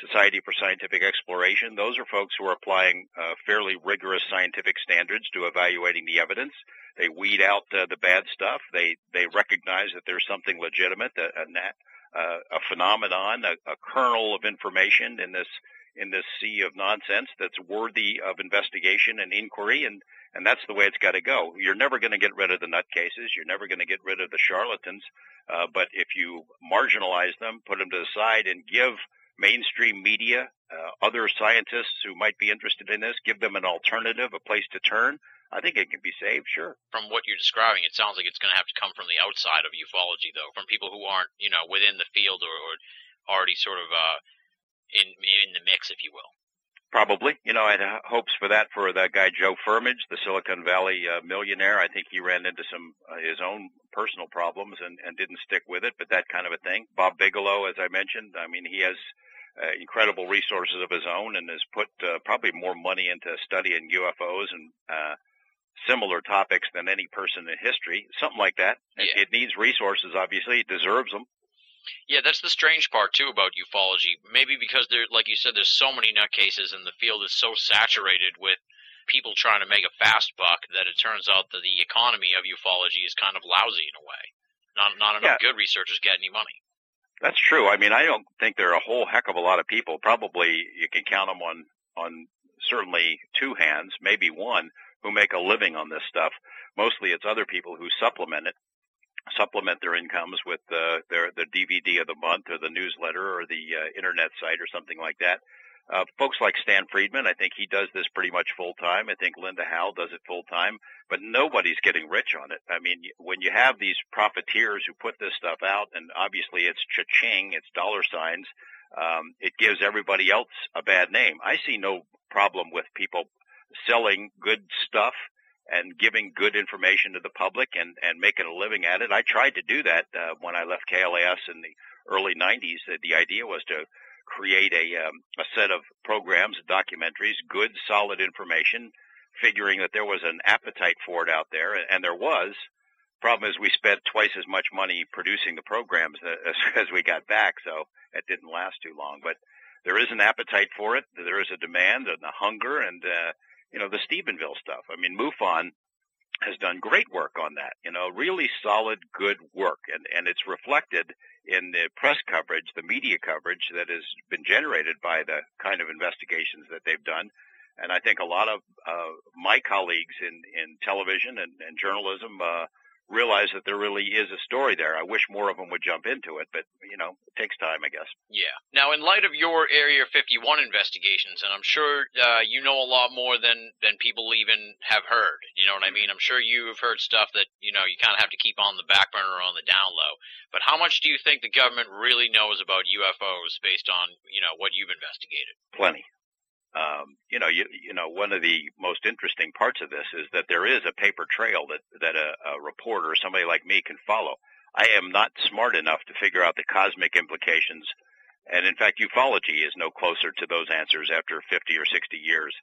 Society for Scientific Exploration, those are folks who are applying uh, fairly rigorous scientific standards to evaluating the evidence. They weed out uh, the bad stuff. They they recognize that there's something legitimate, a, a, a phenomenon, a, a kernel of information in this in this sea of nonsense that's worthy of investigation and inquiry and and that's the way it's got to go. You're never going to get rid of the nutcases. You're never going to get rid of the charlatans. Uh, but if you marginalize them, put them to the side, and give mainstream media, uh, other scientists who might be interested in this, give them an alternative, a place to turn. I think it can be saved, sure. From what you're describing, it sounds like it's going to have to come from the outside of ufology, though, from people who aren't, you know, within the field or, or already sort of uh, in in the mix, if you will. Probably. You know, I had hopes for that for that guy Joe Firmage, the Silicon Valley uh, millionaire. I think he ran into some uh, his own personal problems and, and didn't stick with it, but that kind of a thing. Bob Bigelow, as I mentioned, I mean, he has uh, incredible resources of his own and has put uh, probably more money into studying UFOs and uh, similar topics than any person in history. Something like that. Yeah. It, it needs resources, obviously. It deserves them. Yeah, that's the strange part too about ufology. Maybe because there, like you said, there's so many nutcases, and the field is so saturated with people trying to make a fast buck that it turns out that the economy of ufology is kind of lousy in a way. Not not enough Yeah. good researchers get any money. That's true. I mean, I don't think there are a whole heck of a lot of people. Probably you can count them on on certainly two hands, maybe one, who make a living on this stuff. Mostly, it's other people who supplement it, supplement their incomes with uh, their the DVD of the month or the newsletter or the uh, internet site or something like that. Uh, folks like Stan Friedman, I think he does this pretty much full time. I think Linda Howe does it full time, but nobody's getting rich on it. I mean, when you have these profiteers who put this stuff out, and obviously it's cha-ching, it's dollar signs, um, it gives everybody else a bad name. I see no problem with people selling good stuff and giving good information to the public and, and making a living at it. I tried to do that uh, when I left KLAS in the early 90s. Uh, the idea was to create a, um, a set of programs, documentaries, good, solid information, figuring that there was an appetite for it out there, and there was. Problem is, we spent twice as much money producing the programs as, as we got back, so it didn't last too long. But there is an appetite for it. There is a demand and a hunger, and uh, you know the Stephenville stuff. I mean, MUFON has done great work on that. You know, really solid, good work, and and it's reflected in the press coverage, the media coverage that has been generated by the kind of investigations that they've done. And I think a lot of uh, my colleagues in in television and, and journalism uh, realize that there really is a story there. I wish more of them would jump into it, but you know, it takes time, I guess. Yeah. Now, in light of your Area 51 investigations, and I'm sure uh, you know a lot more than than people even have heard. You know what I mean? I'm sure you've heard stuff that you know you kind of have to keep on the back burner or on the down low. But how much do you think the government really knows about UFOs based on you know what you've investigated? Plenty. Um, you know, you, you know, one of the most interesting parts of this is that there is a paper trail that that a, a reporter, somebody like me, can follow. I am not smart enough to figure out the cosmic implications. And in fact, ufology is no closer to those answers after 50 or 60 years.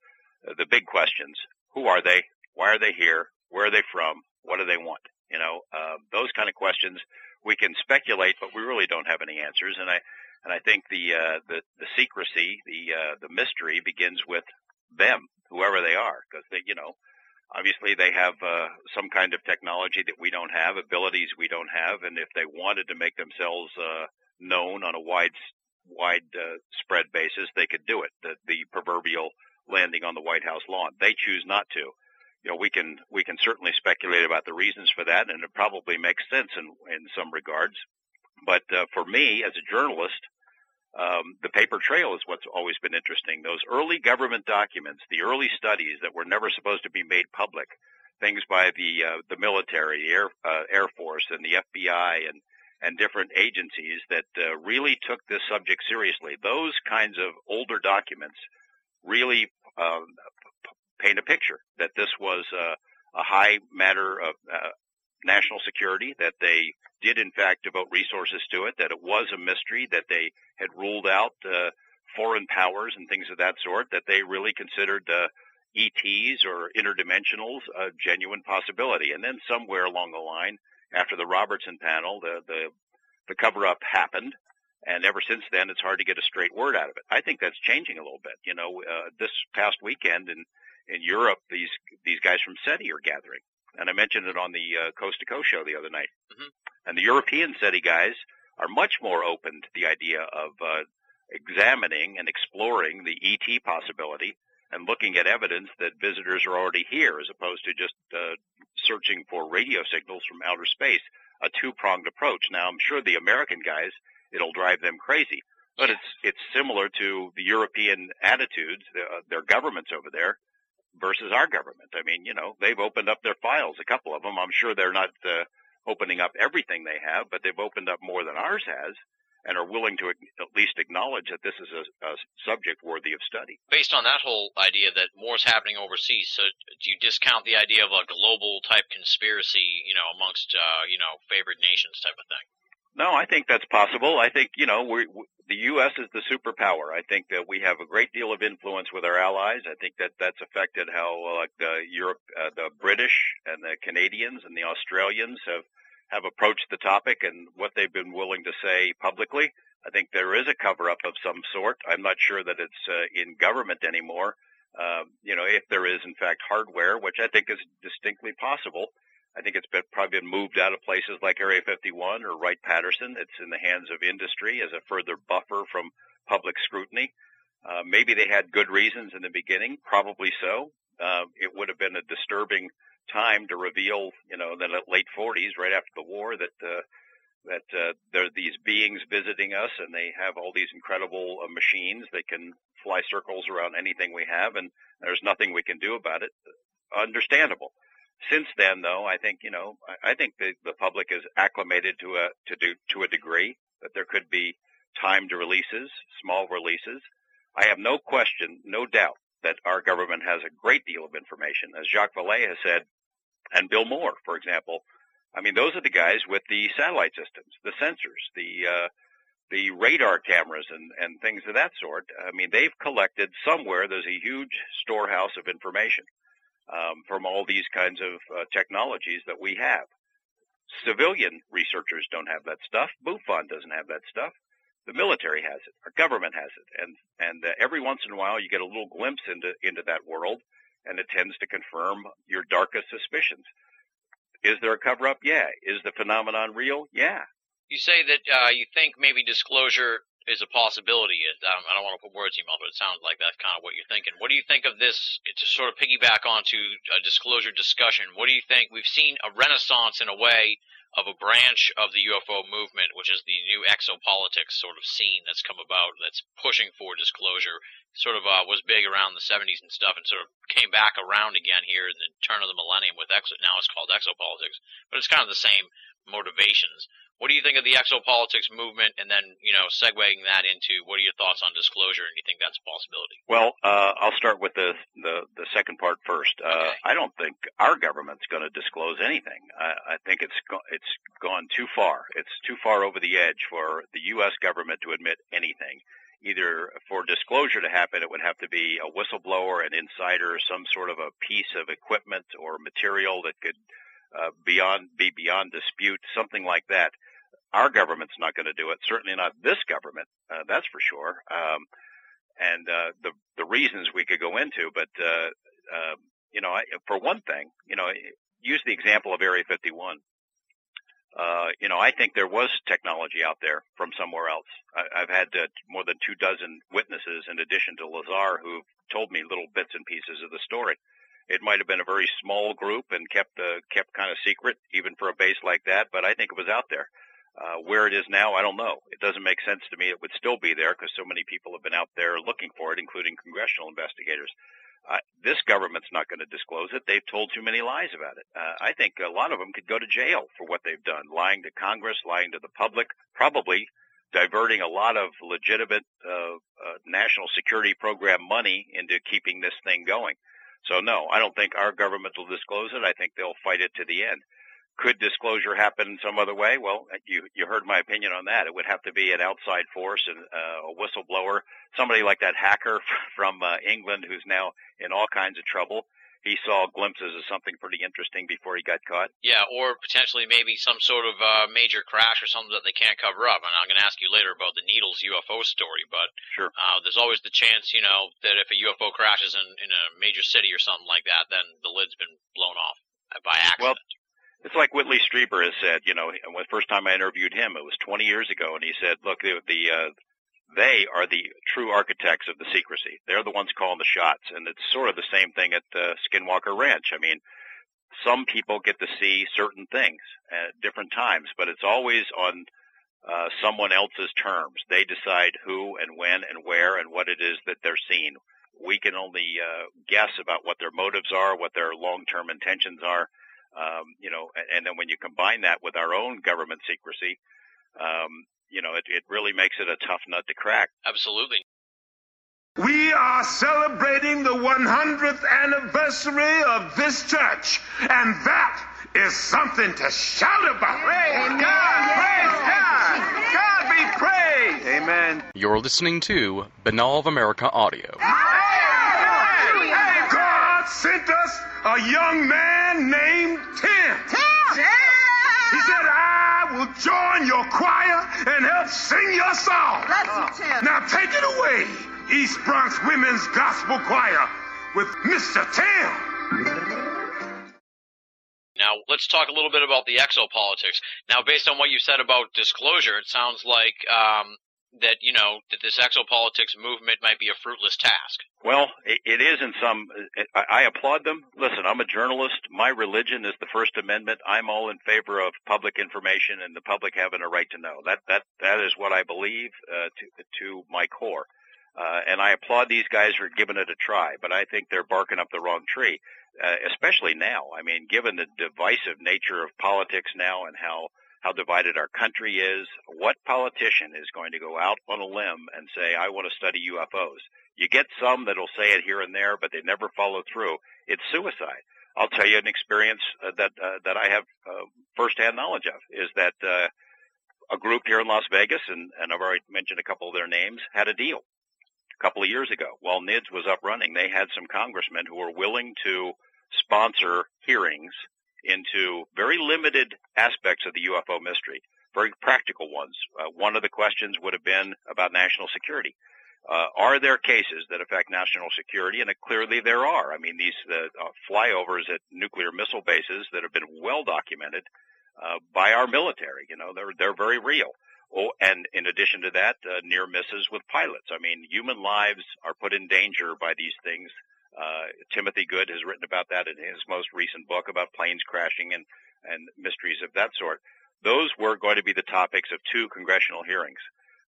Uh, the big questions, who are they? Why are they here? Where are they from? What do they want? You know, uh, those kind of questions we can speculate, but we really don't have any answers. And I, and I think the, uh, the, the secrecy, the, uh, the mystery begins with them, whoever they are, because they, you know, obviously they have uh, some kind of technology that we don't have, abilities we don't have, and if they wanted to make themselves uh, known on a wide wide uh, spread basis, they could do it. The, the proverbial landing on the White House lawn. They choose not to. You know, we can we can certainly speculate about the reasons for that, and it probably makes sense in in some regards. But uh, for me, as a journalist, um, the paper trail is what's always been interesting. Those early government documents, the early studies that were never supposed to be made public, things by the uh, the military, the Air uh, Air Force, and the FBI, and and different agencies that uh, really took this subject seriously. Those kinds of older documents really um, paint a picture that this was uh, a high matter of uh, national security, that they did in fact devote resources to it, that it was a mystery, that they had ruled out uh, foreign powers and things of that sort, that they really considered uh, ETs or interdimensionals a genuine possibility. And then somewhere along the line, after the Robertson panel, the the, the cover up happened. And ever since then, it's hard to get a straight word out of it. I think that's changing a little bit. You know, uh, this past weekend in in Europe, these these guys from SETI are gathering, and I mentioned it on the uh, Coast to Coast show the other night. Mm-hmm. And the European SETI guys are much more open to the idea of uh, examining and exploring the ET possibility and looking at evidence that visitors are already here, as opposed to just uh, searching for radio signals from outer space. A two-pronged approach. Now, I'm sure the American guys, it'll drive them crazy, but it's it's similar to the European attitudes, uh, their governments over there versus our government. I mean, you know, they've opened up their files, a couple of them. I'm sure they're not uh, opening up everything they have, but they've opened up more than ours has and are willing to at least acknowledge that this is a, a, subject worthy of study. Based on that whole idea that more is happening overseas, so do you discount the idea of a global type conspiracy, you know, amongst, uh, you know, favored nations type of thing? No, I think that's possible. I think, you know, we, we, the U.S. is the superpower. I think that we have a great deal of influence with our allies. I think that that's affected how, like, the Europe, uh, the British and the Canadians and the Australians have, have approached the topic and what they've been willing to say publicly. I think there is a cover up of some sort. I'm not sure that it's uh, in government anymore. Uh, you know, if there is in fact hardware, which I think is distinctly possible, I think it's been, probably been moved out of places like Area 51 or Wright Patterson. It's in the hands of industry as a further buffer from public scrutiny. Uh, maybe they had good reasons in the beginning, probably so. Uh, it would have been a disturbing time to reveal, you know, in the late 40s, right after the war, that uh, that uh, there are these beings visiting us, and they have all these incredible uh, machines. They can fly circles around anything we have, and there's nothing we can do about it. Understandable. Since then, though, I think you know, I, think the, the public is acclimated to a to do to a degree that there could be timed releases, small releases. I have no question, no doubt that our government has a great deal of information. As Jacques Vallée has said, and Bill Moore, for example. I mean, those are the guys with the satellite systems, the sensors, the uh, the radar cameras, and and things of that sort. I mean, they've collected somewhere. There's a huge storehouse of information um, from all these kinds of uh, technologies that we have. Civilian researchers don't have that stuff. MUFON doesn't have that stuff. The military has it. Our government has it, and and uh, every once in a while you get a little glimpse into into that world and it tends to confirm your darkest suspicions. Is there a cover up? Yeah. Is the phenomenon real? Yeah. You say that uh, you think maybe disclosure is a possibility. I don't want to put words in your mouth, but it sounds like that's kind of what you're thinking. What do you think of this? To sort of piggyback onto a disclosure discussion, what do you think? We've seen a renaissance in a way of a branch of the UFO movement, which is the new exopolitics sort of scene that's come about that's pushing for disclosure. Sort of uh, was big around the 70s and stuff, and sort of came back around again here in the turn of the millennium with exo. Now it's called exopolitics, but it's kind of the same motivations. What do you think of the exopolitics movement, and then you know, segueing that into what are your thoughts on disclosure, and do you think that's a possibility? Well, uh, I'll start with the the, the second part first. Uh, okay. I don't think our government's going to disclose anything. I, I think it's go- it's gone too far. It's too far over the edge for the U.S. government to admit anything. Either for disclosure to happen, it would have to be a whistleblower, an insider, some sort of a piece of equipment or material that could uh, beyond be beyond dispute, something like that our government's not going to do it. Certainly not this government. Uh, that's for sure. Um, and uh, the the reasons we could go into, but uh, uh, you know, I, for one thing, you know, use the example of Area 51. Uh, you know, I think there was technology out there from somewhere else. I, I've had uh, more than two dozen witnesses, in addition to Lazar, who've told me little bits and pieces of the story. It might have been a very small group and kept uh, kept kind of secret, even for a base like that. But I think it was out there. Uh, where it is now, I don't know. It doesn't make sense to me it would still be there because so many people have been out there looking for it, including congressional investigators. Uh, this government's not going to disclose it. They've told too many lies about it. Uh, I think a lot of them could go to jail for what they've done, lying to Congress, lying to the public, probably diverting a lot of legitimate uh, uh, national security program money into keeping this thing going. So no, I don't think our government will disclose it. I think they'll fight it to the end. Could disclosure happen some other way? Well, you you heard my opinion on that. It would have to be an outside force and uh, a whistleblower, somebody like that hacker from uh, England who's now in all kinds of trouble. He saw glimpses of something pretty interesting before he got caught. Yeah, or potentially maybe some sort of uh, major crash or something that they can't cover up. And I'm going to ask you later about the Needles UFO story, but sure. uh, there's always the chance, you know, that if a UFO crashes in, in a major city or something like that, then the lid's been blown off by accident. Well, it's like Whitley Strieber has said. You know, the first time I interviewed him, it was 20 years ago, and he said, "Look, the, the uh, they are the true architects of the secrecy. They're the ones calling the shots, and it's sort of the same thing at uh, Skinwalker Ranch. I mean, some people get to see certain things at different times, but it's always on uh, someone else's terms. They decide who and when and where and what it is that they're seeing. We can only uh, guess about what their motives are, what their long-term intentions are um, you know, and then when you combine that with our own government secrecy, um, you know, it, it really makes it a tough nut to crack. Absolutely. We are celebrating the 100th anniversary of this church, and that is something to shout about. Praise God! Praise God! God be praised! Amen. You're listening to Binnall of America Audio. Hey god sent us a young man named Tim. Tim! He said, I will join your choir and help sing your song. Bless you, Tim. Now take it away, East Bronx Women's Gospel Choir with Mr. Tim. Now, let's talk a little bit about the exopolitics. Now, based on what you said about disclosure, it sounds like um, that you know that this exopolitics movement might be a fruitless task. Well, it, it is in some. I, I applaud them. Listen, I'm a journalist. My religion is the First Amendment. I'm all in favor of public information and the public having a right to know. That that that is what I believe uh, to to my core. Uh, and I applaud these guys for giving it a try, but I think they're barking up the wrong tree, uh, especially now. I mean, given the divisive nature of politics now and how how divided our country is. What politician is going to go out on a limb and say, I want to study UFOs? You get some that'll say it here and there, but they never follow through. It's suicide. I'll tell you an experience uh, that uh, that I have uh, firsthand knowledge of is that uh, a group here in Las Vegas, and, and I've already mentioned a couple of their names, had a deal a couple of years ago. While NIDS was up running, they had some congressmen who were willing to sponsor hearings into very limited aspects of the UFO mystery, very practical ones. Uh, one of the questions would have been about national security. Uh, are there cases that affect national security? And clearly there are. I mean, these uh, flyovers at nuclear missile bases that have been well documented uh, by our military. You know, they're they're very real. Oh, and in addition to that, uh, near misses with pilots. I mean, human lives are put in danger by these things uh, Timothy Good has written about that in his most recent book about planes crashing and, and mysteries of that sort. Those were going to be the topics of two congressional hearings.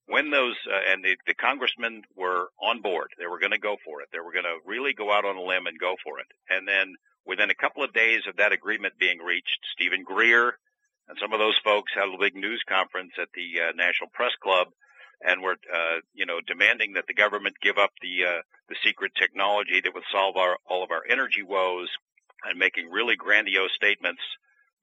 When those, uh, and the, the congressmen were on board, they were going to go for it. They were going to really go out on a limb and go for it. And then within a couple of days of that agreement being reached, Steven Greer, And some of those folks had a big news conference at the uh, National Press Club and were, uh, you know, demanding that the government give up the uh, the secret technology that would solve our, all of our energy woes, and making really grandiose statements,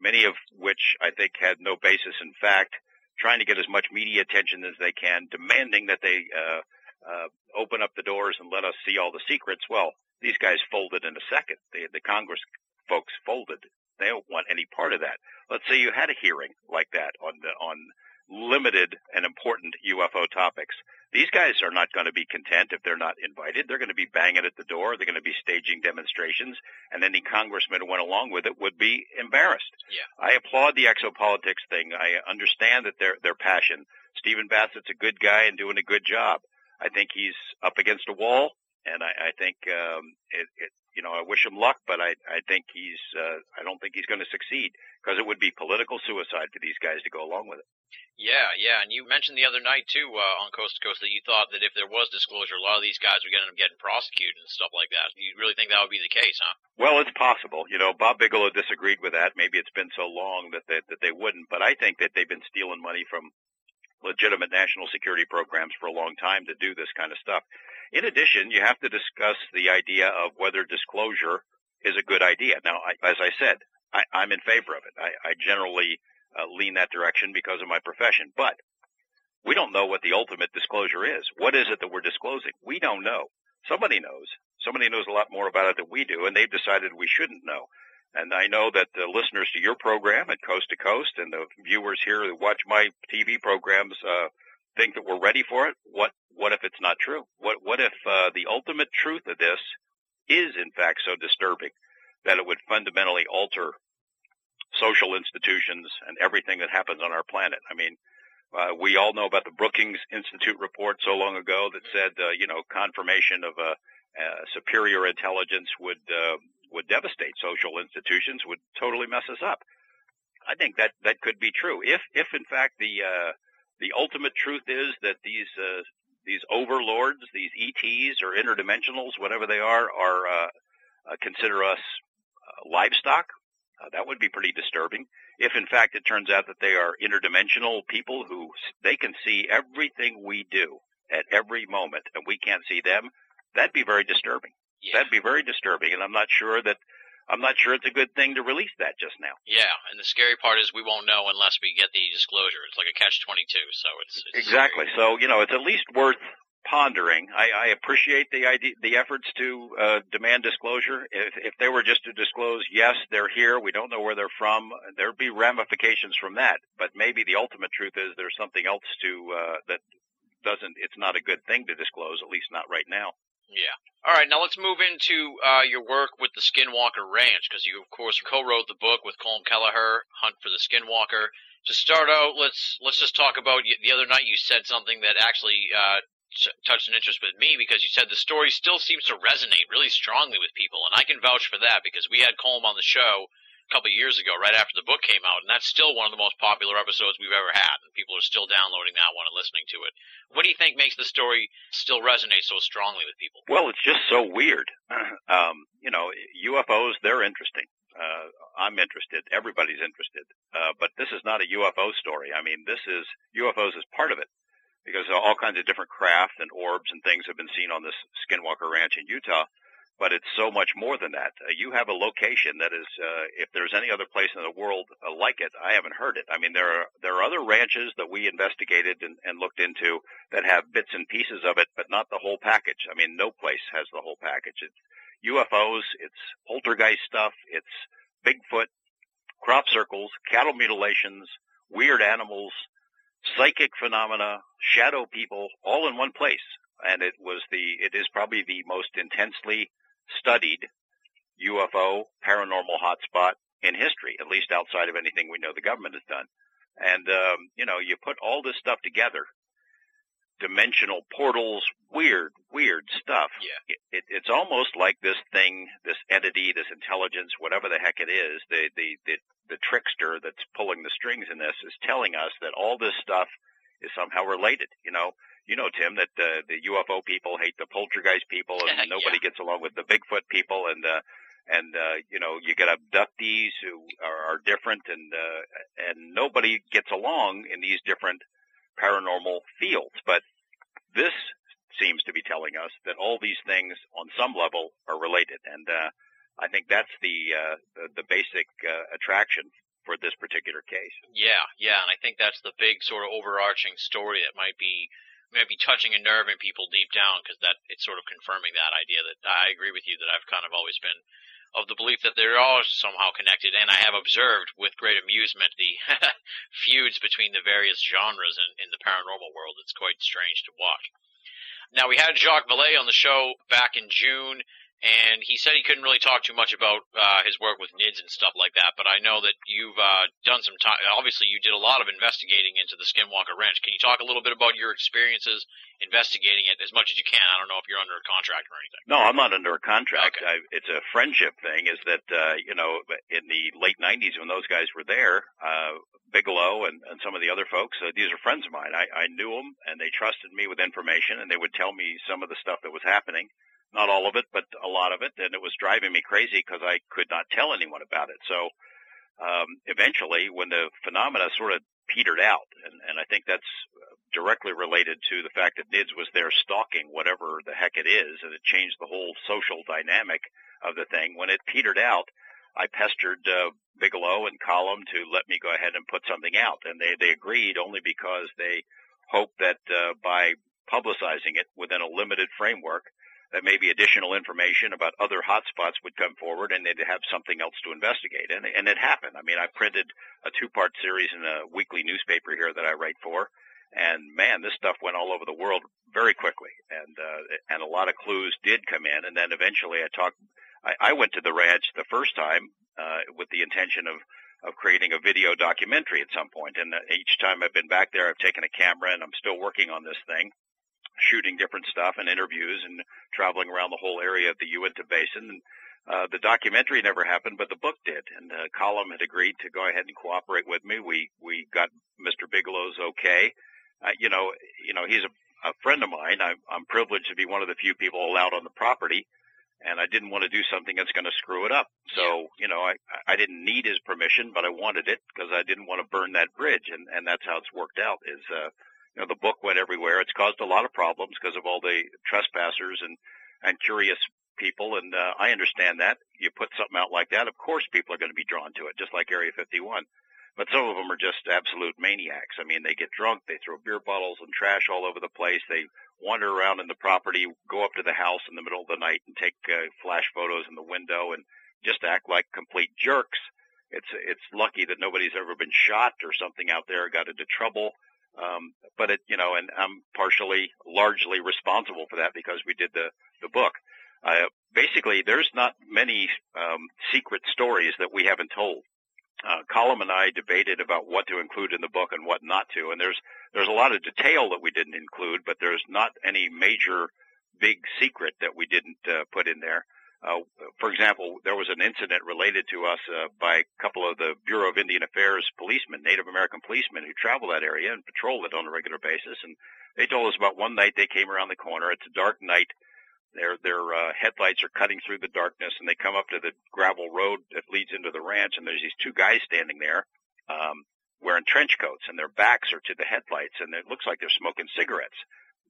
many of which I think had no basis in fact, trying to get as much media attention as they can, demanding that they uh, uh, open up the doors and let us see all the secrets. Well, these guys folded in a second. The, the Congress folks folded. They don't want any part of that. Let's say you had a hearing like that on the, on limited and important UFO topics. These guys are not going to be content if they're not invited. They're going to be banging at the door. They're going to be staging demonstrations, and any congressman who went along with it would be embarrassed. Yeah. I applaud the exopolitics thing. I understand that their their passion. Stephen Bassett's a good guy and doing a good job. I think he's up against a wall, and I, I think um, it, it, you know, I wish him luck, but I, I think he's, uh, I don't think he's going to succeed because it would be political suicide for these guys to go along with it. Yeah, yeah, and you mentioned the other night too uh, on Coast to Coast that you thought that if there was disclosure, a lot of these guys would end up getting prosecuted and stuff like that. You really think that would be the case, huh? Well, it's possible. You know, Bob Bigelow disagreed with that. Maybe it's been so long that they, that they wouldn't, but I think that they've been stealing money from legitimate national security programs for a long time to do this kind of stuff. In addition, you have to discuss the idea of whether disclosure is a good idea. Now, I, as I said, I, I'm in favor of it. I, I generally uh, lean that direction because of my profession. But we don't know what the ultimate disclosure is. What is it that we're disclosing? We don't know. Somebody knows. Somebody knows a lot more about it than we do, and they've decided we shouldn't know. And I know that the listeners to your program at Coast to Coast and the viewers here who watch my TV programs uh, think that we're ready for it. What what if it's not true? What what if uh, the ultimate truth of this is in fact so disturbing that it would fundamentally alter social institutions and everything that happens on our planet. I mean, uh, we all know about the Brookings Institute report so long ago that said, uh, you know, confirmation of a, a superior intelligence would uh, would devastate social institutions, would totally mess us up. I think that that could be true if, if in fact the uh, the ultimate truth is that these uh, these overlords, these ETs or interdimensionals, whatever they are, are uh, uh, consider us uh, livestock uh, that would be pretty disturbing. If in fact it turns out that they are interdimensional people who they can see everything we do at every moment and we can't see them, that'd be very disturbing. Yeah. That'd be very disturbing and I'm not sure that I'm not sure it's a good thing to release that just now. Yeah, and the scary part is we won't know unless we get the disclosure. It's like a catch twenty two, so it's, it's exactly. Scary. So you know, it's at least worth pondering. I, I appreciate the idea, the efforts to uh, demand disclosure. If, if they were just to disclose, yes, they're here, we don't know where they're from, there'd be ramifications from that. But maybe the ultimate truth is there's something else to uh, that doesn't. It's not a good thing to disclose, at least not right now. Yeah. All right, now let's move into uh, your work with the Skinwalker Ranch, because you, of course, co-wrote the book with Colm Kelleher, Hunt for the Skinwalker. To start out, let's let's just talk about the other night. You said something that actually uh, touched an interest with me because you said the story still seems to resonate really strongly with people, and I can vouch for that because we had Colm on the show a couple years ago, right after the book came out, and that's still one of the most popular episodes we've ever had, and people are still downloading that one and listening to it. What do you think makes the story still resonate so strongly with people? Well, it's just so weird. Um, you know, UFOs, they're interesting. Uh, I'm interested. Everybody's interested. Uh, but this is not a UFO story. I mean, this is, UFOs is part of it because all kinds of different craft and orbs and things have been seen on this Skinwalker Ranch in Utah. But it's so much more than that. Uh, you have a location that is, uh, if there's any other place in the world uh, like it, I haven't heard it. I mean, there are there are other ranches that we investigated and, and looked into that have bits and pieces of it, but not the whole package. I mean, no place has the whole package. It's UFOs, it's poltergeist stuff, it's Bigfoot, crop circles, cattle mutilations, weird animals, psychic phenomena, shadow people, all in one place. And it was the, it is probably the most intensely studied UFO paranormal hotspot in history, at least outside of anything we know the government has done. And, um, you know, you put all this stuff together, dimensional portals, weird, weird stuff. Yeah. It, it, it's almost like this thing, this entity, this intelligence, whatever the heck it is, the, the, the, the trickster that's pulling the strings in this is telling us that all this stuff is somehow related. You know, you know, Tim, that uh, the UFO people hate the poltergeist people, and nobody Yeah. gets along with the Bigfoot people, and uh, and uh, you know you get abductees who are, are different, and uh, and nobody gets along in these different paranormal fields. But this seems to be telling us that all these things, on some level, are related, and uh, I think that's the uh, the, basic uh, attraction for this particular case. Yeah, yeah, and I think that's the big sort of overarching story that might be might be touching a nerve in people deep down because that it's sort of confirming that idea that I agree with you that I've kind of always been of the belief that they're all somehow connected, and I have observed with great amusement the feuds between the various genres in, in the paranormal world. It's quite strange to watch. Now we had Jacques Vallée on the show back in June and he said he couldn't really talk too much about uh, his work with NIDS and stuff like that. But I know that you've uh, done some time. Obviously, you did a lot of investigating into the Skinwalker Ranch. Can you talk a little bit about your experiences investigating it as much as you can? I don't know if you're under a contract or anything. No, I'm not under a contract. Okay. I, it's a friendship thing. Is that uh, you know in the late '90s when those guys were there, uh, Bigelow and, and some of the other folks, uh, these are friends of mine. I, I knew them and they trusted me with information, and they would tell me some of the stuff that was happening not all of it, but a lot of it, and it was driving me crazy because I could not tell anyone about it. So um, eventually, when the phenomena sort of petered out, and, and I think that's directly related to the fact that NIDS was there stalking whatever the heck it is, and it changed the whole social dynamic of the thing. When it petered out, I pestered uh, Bigelow and Colm to let me go ahead and put something out, and they they agreed only because they hoped that uh, by publicizing it within a limited framework, that maybe additional information about other hotspots would come forward and they'd have something else to investigate. And, and it happened. I mean, I printed a two part series in a weekly newspaper here that I write for. And man, this stuff went all over the world very quickly. And, uh, and a lot of clues did come in. And then eventually I talked, I, I went to the ranch the first time, uh, with the intention of, of creating a video documentary at some point. And uh, each time I've been back there, I've taken a camera and I'm still working on this thing shooting different stuff and interviews and traveling around the whole area of the Uinta Basin. And, uh, the documentary never happened, but the book did. And uh, Colm had agreed to go ahead and cooperate with me. We we got Mr. Bigelow's okay. Uh, you know, you know, he's a, a friend of mine. I'm, I'm privileged to be one of the few people allowed on the property, and I didn't want to do something that's going to screw it up. So, you know, I I didn't need his permission, but I wanted it because I didn't want to burn that bridge, and and that's how it's worked out. Is uh, you know, the book went everywhere. It's caused a lot of problems because of all the trespassers and and curious people, and uh, I understand that. You put something out like that, of course, people are going to be drawn to it, just like Area 51. But some of them are just absolute maniacs. I mean, they get drunk, they throw beer bottles and trash all over the place. They wander around in the property, go up to the house in the middle of the night and take uh, flash photos in the window and just act like complete jerks. It's it's lucky that nobody's ever been shot or something out there, got into trouble. Um, but it, you know, and I'm partially, largely responsible for that because we did the, the book. Uh, basically, there's not many um, secret stories that we haven't told. Uh, Colm and I debated about what to include in the book and what not to, and there's there's a lot of detail that we didn't include, but there's not any major big secret that we didn't uh, put in there. Uh, for example, there was an incident related to us uh, by a couple of the Bureau of Indian Affairs policemen, Native American policemen, who travel that area and patrol it on a regular basis. And they told us about one night they came around the corner. It's a dark night. Their their uh, headlights are cutting through the darkness, and they come up to the gravel road that leads into the ranch. And there's these two guys standing there, um, wearing trench coats, and their backs are to the headlights, and it looks like they're smoking cigarettes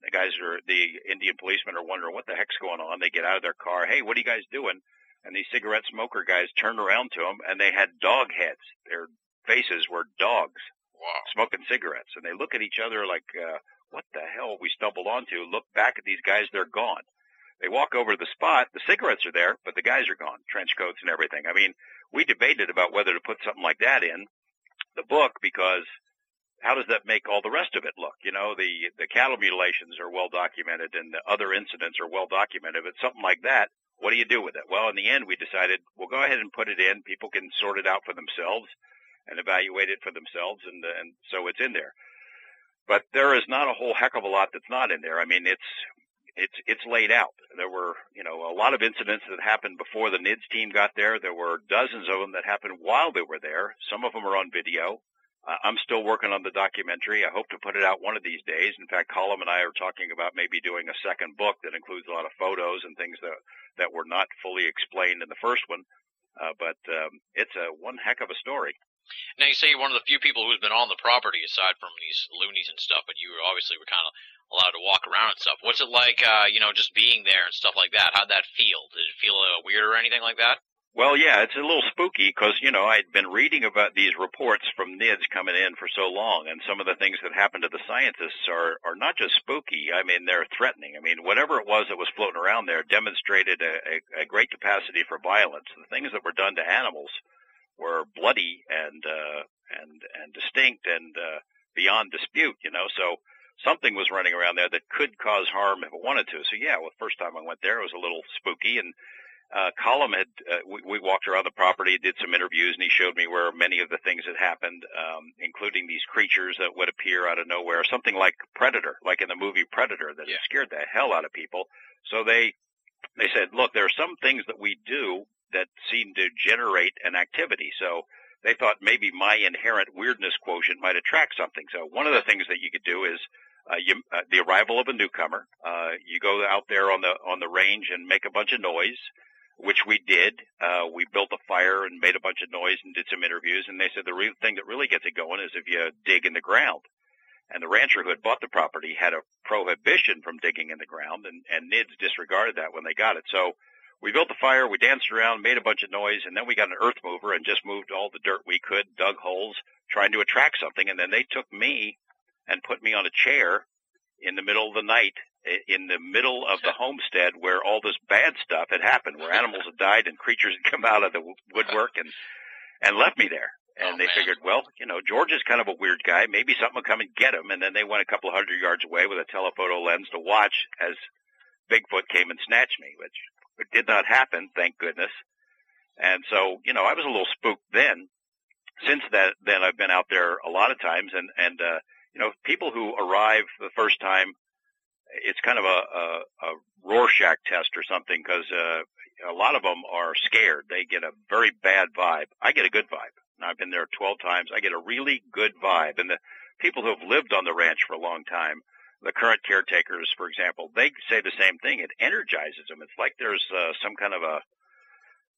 the guys are the Indian policemen are wondering what the heck's going on. They get out of their car. Hey, what are you guys doing? And these cigarette smoker guys turn around to them, and they had dog heads. Their faces were dogs Wow. smoking cigarettes, and they look at each other like, uh, "What the hell we stumbled onto?" Look back at these guys; they're gone. They walk over to the spot. The cigarettes are there, but the guys are gone. Trench coats and everything. I mean, we debated about whether to put something like that in the book because how does that make all the rest of it look? You know, the the cattle mutilations are well documented and the other incidents are well documented, but something like that, what do you do with it? Well, in the end, we decided we'll go ahead and put it in. People can sort it out for themselves and evaluate it for themselves, and and so it's in there. But there is not a whole heck of a lot that's not in there. I mean, it's it's it's laid out. There were you know a lot of incidents that happened before the NIDS team got there. There were dozens of them that happened while they were there. Some of them are on video. I'm still working on the documentary. I hope to put it out one of these days. In fact, Colm and I are talking about maybe doing a second book that includes a lot of photos and things that that were not fully explained in the first one. Uh, but um, it's a one heck of a story. Now you say you're one of the few people who's been on the property aside from these loonies and stuff, but you obviously were kind of allowed to walk around and stuff. What's it like, uh, you know, just being there and stuff like that? How'd that feel? Did it feel uh, weird or anything like that? Well, yeah, it's a little spooky because, you know, I'd been reading about these reports from NIDS coming in for so long, and some of the things that happened to the scientists are, are not just spooky. I mean, they're threatening. I mean, whatever it was that was floating around there demonstrated a, a, a great capacity for violence. The things that were done to animals were bloody and, uh, and, and distinct and, uh, beyond dispute, you know, so something was running around there that could cause harm if it wanted to. So yeah, well, the first time I went there, it was a little spooky and, uh, Colm had, uh, we, we walked around the property, did some interviews, and he showed me where many of the things had happened, um, including these creatures that would appear out of nowhere, something like Predator, like in the movie Predator, that yeah. scared the hell out of people. So they, they said, look, there are some things that we do that seem to generate an activity. So they thought maybe my inherent weirdness quotient might attract something. So one of the things that you could do is uh, you, uh, the arrival of a newcomer. Uh, you go out there on the on the range and make a bunch of noise which we did. Uh, we built a fire and made a bunch of noise and did some interviews. And they said the real thing that really gets it going is if you dig in the ground. And the rancher who had bought the property had a prohibition from digging in the ground, and, and NIDS disregarded that when they got it. So we built the fire, we danced around, made a bunch of noise, and then we got an earth mover and just moved all the dirt we could, dug holes, trying to attract something. And then they took me and put me on a chair in the middle of the night in the middle of the homestead where all this bad stuff had happened, where animals had died and creatures had come out of the woodwork and and left me there. And oh, they man. figured, well, you know, George is kind of a weird guy. Maybe something will come and get him. And then they went a couple of hundred yards away with a telephoto lens to watch as Bigfoot came and snatched me, which did not happen, thank goodness. And so, you know, I was a little spooked then. Since that, then I've been out there a lot of times, and and uh, you know, people who arrive the first time it's kind of a, a, a Rorschach test or something because uh, a lot of them are scared. They get a very bad vibe. I get a good vibe. I've been there 12 times. I get a really good vibe. And the people who have lived on the ranch for a long time, the current caretakers, for example, they say the same thing. It energizes them. It's like there's uh, some kind of a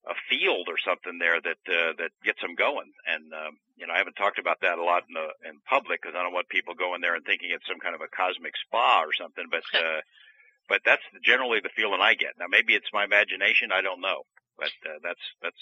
a field or something there that uh, that gets them going. And um, you know, I haven't talked about that a lot in the in public because I don't want people going there and thinking it's some kind of a cosmic spa or something. But uh, but that's generally the feeling I get. Now maybe it's my imagination. I don't know. But uh, that's that's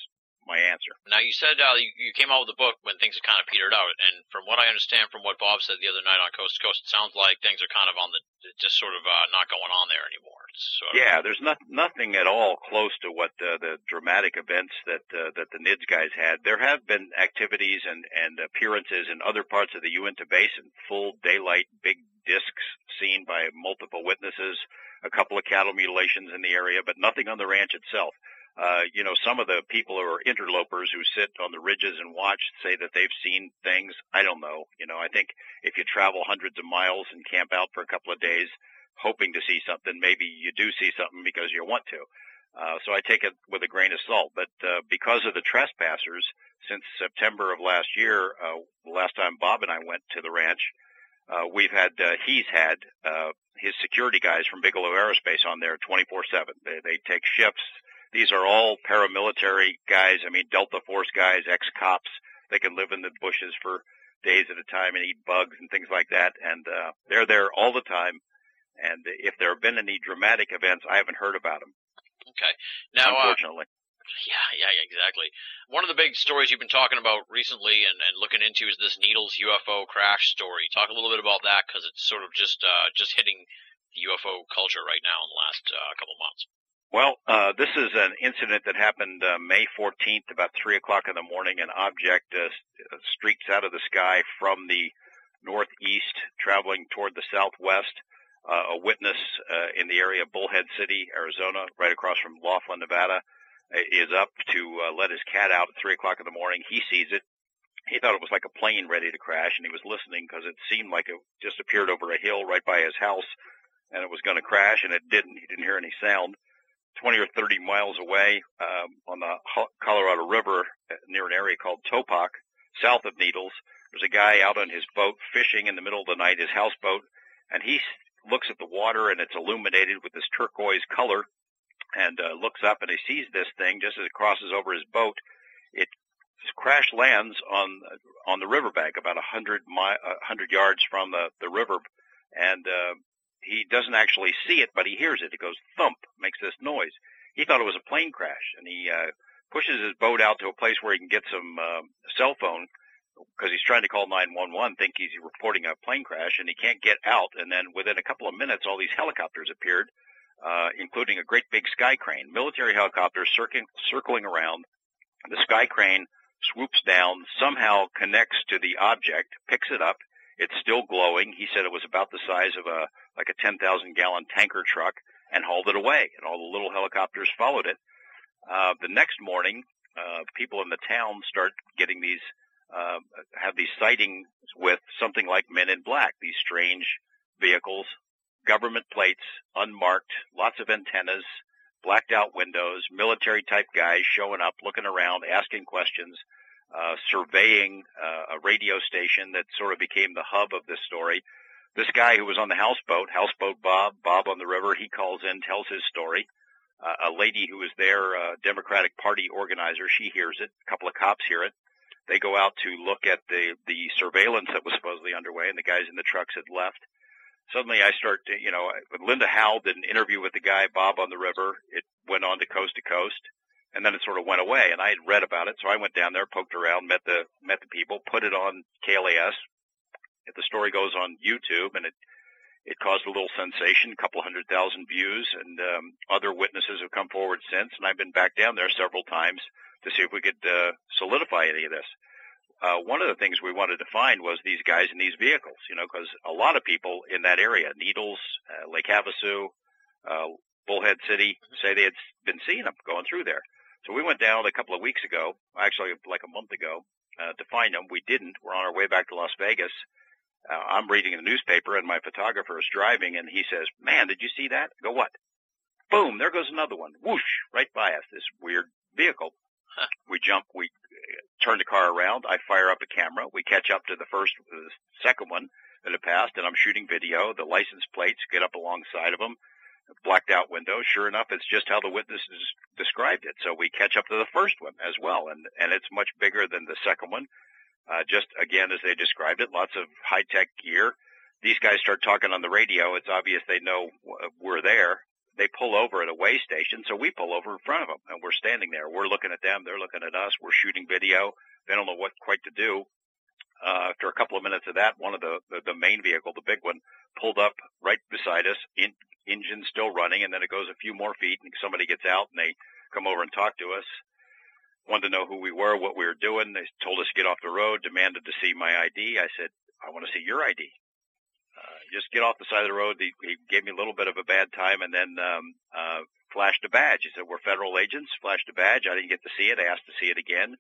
my answer. Now you said uh, you, you came out with the book when things had kind of petered out, and from what I understand from what Bob said the other night on Coast to Coast, it sounds like things are kind of on the just sort of uh, not going on there anymore. Sort of yeah, there's not, nothing at all close to what uh, the dramatic events that uh, that the NIDS guys had. There have been activities and and appearances in other parts of the Uinta Basin, full daylight, big discs seen by multiple witnesses, a couple of cattle mutilations in the area, but nothing on the ranch itself. Uh, you know, some of the people who are interlopers who sit on the ridges and watch say that they've seen things. I don't know. You know, I think if you travel hundreds of miles and camp out for a couple of days, hoping to see something, maybe you do see something because you want to. Uh, so I take it with a grain of salt. But uh, because of the trespassers, since September of last year, uh, the last time Bob and I went to the ranch, uh, we've had uh, he's had uh, his security guys from Bigelow Aerospace on there 24/7. They, they take shifts. These are all paramilitary guys. I mean, Delta Force guys, ex-cops. They can live in the bushes for days at a time and eat bugs and things like that. And uh, they're there all the time and if there have been any dramatic events, I haven't heard about them. Okay. Now, uh, unfortunately. Uh, yeah, yeah, exactly. One of the big stories you've been talking about recently and, and looking into is this Needles UFO crash story. Talk a little bit about that because it's sort of just uh, just hitting the UFO culture right now in the last uh, couple months. Well, uh, this is an incident that happened uh, May 14th, about three o'clock in the morning. An object uh, streaks out of the sky from the northeast, traveling toward the southwest uh, a witness uh, in the area of Bullhead City, Arizona, right across from Laughlin, Nevada, is up to uh, let his cat out at three o'clock in the morning. He sees it. He thought it was like a plane ready to crash, and he was listening because it seemed like it just appeared over a hill right by his house, and it was going to crash, and it didn't. He didn't hear any sound. 20 or 30 miles away um, on the Colorado River uh, near an area called Topock, south of Needles, There's a guy out on his boat fishing in the middle of the night, his houseboat, and he looks at the water and it's illuminated with this turquoise color and uh, looks up and he sees this thing just as it crosses over his boat. It crash lands on on the riverbank about a hundred mi- a hundred yards from the the river, and uh, he doesn't actually see it, but he hears it. It goes thump, makes this noise. He thought it was a plane crash, and he uh, pushes his boat out to a place where he can get some uh, cell phone because he's trying to call 911, think he's reporting a plane crash, and he can't get out. And then within a couple of minutes, all these helicopters appeared, uh, including a great big sky crane, military helicopters circling, circling around. The sky crane swoops down, somehow connects to the object, picks it up. It's still glowing. He said it was about the size of a like a 10,000 gallon tanker truck, and hauled it away. And all the little helicopters followed it. Uh, the next morning, uh, people in the town start getting these uh, have these sightings with something like Men in Black, these strange vehicles, government plates, unmarked, lots of antennas, blacked out windows, military type guys showing up, looking around, asking questions, uh, surveying uh, a radio station that sort of became the hub of this story. This guy who was on the houseboat, houseboat Bob, Bob on the river, he calls in, tells his story. Uh, a lady who was there, uh, Democratic Party organizer, she hears it. A couple of cops hear it. They go out to look at the the surveillance that was supposedly underway, and the guys in the trucks had left suddenly I start, to, you know, Linda Howe did an interview with the guy, Bob on the River, it went on to coast to coast, and then it sort of went away. And I had read about it, so I went down there, poked around, met the met the people, put it on KLAS. The story goes on YouTube, and it it caused a little sensation, a couple hundred thousand views, and um, other witnesses have come forward since. And I've been back down there several times to see if we could uh, solidify any of this uh, one of the things we wanted to find was these guys in these vehicles, you know, because a lot of people in that area, Needles, uh, Lake Havasu, uh, Bullhead City, say they had been seeing them going through there. So we went down a couple of weeks ago, actually like a month ago, uh, to find them. We didn't. We're on our way back to Las Vegas. Uh, I'm reading the newspaper and my photographer is driving and he says, man, did you see that? I go, what? Boom, there goes another one. Whoosh, right by us, this weird vehicle. we jump, we uh, turn the car around. I fire up a camera. We catch up to the first, the second one that had passed, and I'm shooting video. The license plates get up alongside of them, blacked out window. Sure enough, it's just how the witnesses described it. So we catch up to the first one as well, and and it's much bigger than the second one. Uh, just again as they described it, lots of high tech gear. These guys start talking on the radio. It's obvious they know we're there they pull over at a way station, so we pull over in front of them, and we're standing there. We're looking at them, they're looking at us. We're shooting video. They don't know what quite to do. Uh, after a couple of minutes of that, one of the, the the main vehicle, the big one, pulled up right beside us. In, engine still running, and then it goes a few more feet, and somebody gets out, and they come over and talk to us. Wanted to know who we were, what we were doing. They told us to get off the road, demanded to see my ID. I said, I want to see your ID just get off the side of the road. He, he gave me a little bit of a bad time and then um, uh, flashed a badge. He said, we're federal agents, flashed a badge. I didn't get to see it. I asked to see it again.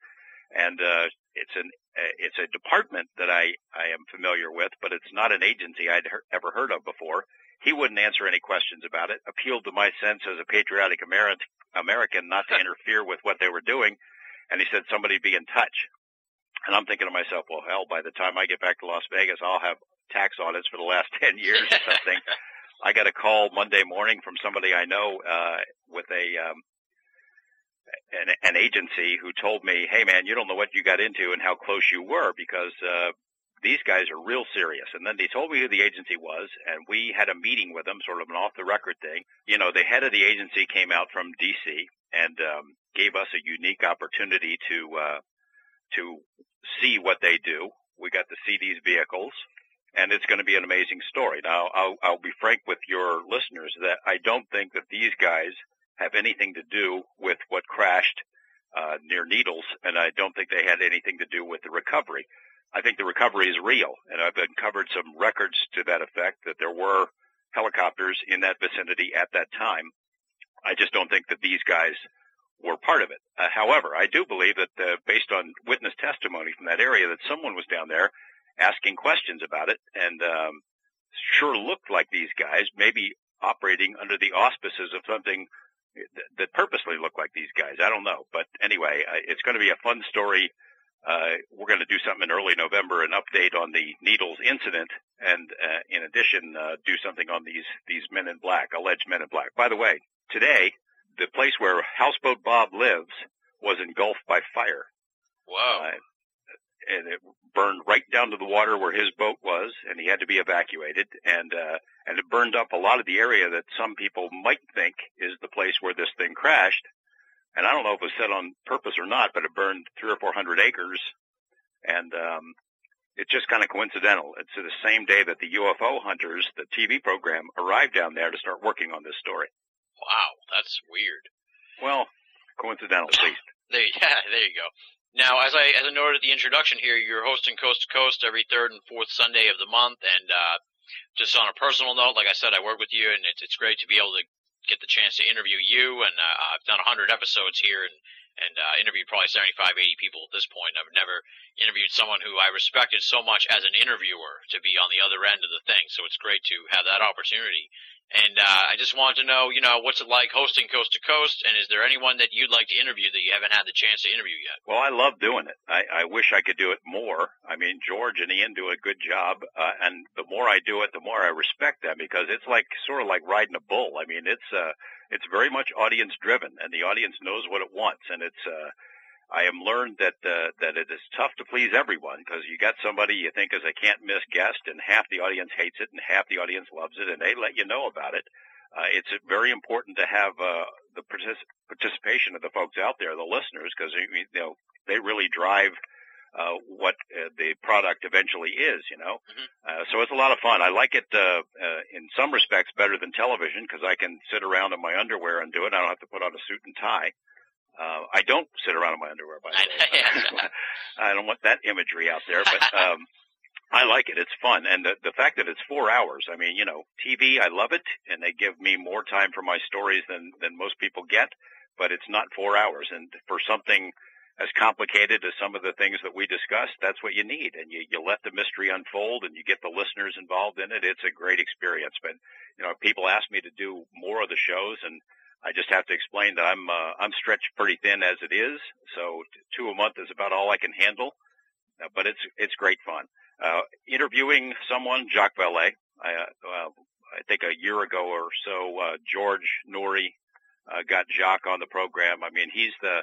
And uh, it's an uh, it's a department that I I am familiar with, but it's not an agency I'd he- ever heard of before. He wouldn't answer any questions about it. Appealed to my sense as a patriotic American American not to interfere with what they were doing, and he said somebody be in touch. And I'm thinking to myself, well, hell, by the time I get back to Las Vegas, I'll have tax audits for the last 10 years or something. I got a call Monday morning from somebody I know, uh, with a, um, an, an agency who told me, Hey man, you don't know what you got into and how close you were because, uh, these guys are real serious. And then they told me who the agency was, and we had a meeting with them, sort of an off the record thing. You know, the head of the agency came out from DC and um, gave us a unique opportunity to uh, to see what they do. We got to see these vehicles and it's going to be an amazing story. Now, I'll, I'll be frank with your listeners that I don't think that these guys have anything to do with what crashed uh, near Needles, and I don't think they had anything to do with the recovery. I think the recovery is real, and I've uncovered some records to that effect that there were helicopters in that vicinity at that time. I just don't think that these guys were part of it. Uh, however, I do believe that uh, based on witness testimony from that area that someone was down there asking questions about it and um, sure looked like these guys, maybe operating under the auspices of something that purposely looked like these guys. I don't know, but anyway, it's going to be a fun story uh, we're going to do something in early November, an update on the Needles incident, and uh, in addition, uh, do something on these these Men in Black, alleged Men in Black. By the way, today the place where Houseboat Bob lives was engulfed by fire. Wow. Uh, and it burned right down to the water where his boat was, and he had to be evacuated. And uh, and it burned up a lot of the area that some people might think is the place where this thing crashed. And I don't know if it was set on purpose or not, but it burned three or four hundred acres, and um, it's just kind of coincidental. It's the same day that the UFO hunters, the TV program, arrived down there to start working on this story. Wow, that's weird. Well, coincidental at least. There, yeah, there you go. Now, as I as I noted at the introduction here, you're hosting Coast to Coast every third and fourth Sunday of the month, and uh, just on a personal note, like I said, I work with you, and it's it's great to be able to get the chance to interview you. And uh, I've done 100 episodes here, and and uh, interviewed probably 75, 80 people at this point. I've never interviewed someone who I respected so much as an interviewer to be on the other end of the thing. So it's great to have that opportunity. And uh, I just wanted to know, you know, what's it like hosting Coast to Coast, and is there anyone that you'd like to interview that you haven't had the chance to interview yet? Well, I love doing it. I, I wish I could do it more. I mean, George and Ian do a good job, uh, and the more I do it, the more I respect them because it's like sort of like riding a bull. I mean, it's uh, it's very much audience driven, and the audience knows what it wants, and it's uh, I am learned that uh, that it is tough to please everyone because you got somebody you think is a can't miss guest, and half the audience hates it, and half the audience loves it, and they let you know about it. Uh, it's very important to have uh, the partic- participation of the folks out there, the listeners, because you know they really drive uh, what uh, the product eventually is. You know, Mhm. uh, so it's a lot of fun. I like it uh, uh, in some respects better than television because I can sit around in my underwear and do it. I don't have to put on a suit and tie. Uh, I don't sit around in my underwear, by the way. I don't want that imagery out there, but um, I like it. It's fun, and the the fact that it's four hours. I mean, you know, TV. I love it, and they give me more time for my stories than than most people get. But it's not four hours, and for something as complicated as some of the things that we discussed, that's what you need. And you you let the mystery unfold, and you get the listeners involved in it. It's a great experience. But you know, people ask me to do more of the shows, and I just have to explain that I'm uh, I'm stretched pretty thin as it is, so two a month is about all I can handle. Uh, but it's it's great fun. Uh, interviewing someone, Jacques Vallée, I, uh, I think a year ago or so, uh, George Noory uh, got Jacques on the program. I mean, he's the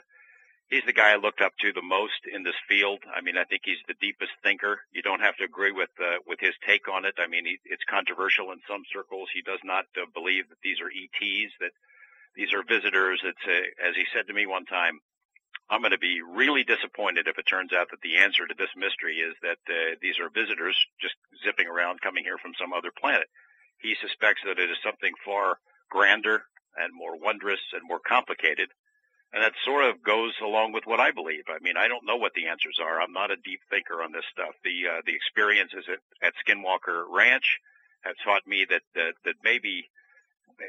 he's the guy I looked up to the most in this field. I mean, I think he's the deepest thinker. You don't have to agree with uh, with his take on it. I mean, he, it's controversial in some circles. He does not uh, believe that these are ETs, that these are visitors. It's a, as he said to me one time, I'm going to be really disappointed if it turns out that the answer to this mystery is that uh, these are visitors just zipping around coming here from some other planet. He suspects that it is something far grander and more wondrous and more complicated. And that sort of goes along with what I believe. I mean, I don't know what the answers are. I'm not a deep thinker on this stuff. The uh, the experiences at, at Skinwalker Ranch have taught me that that, that maybe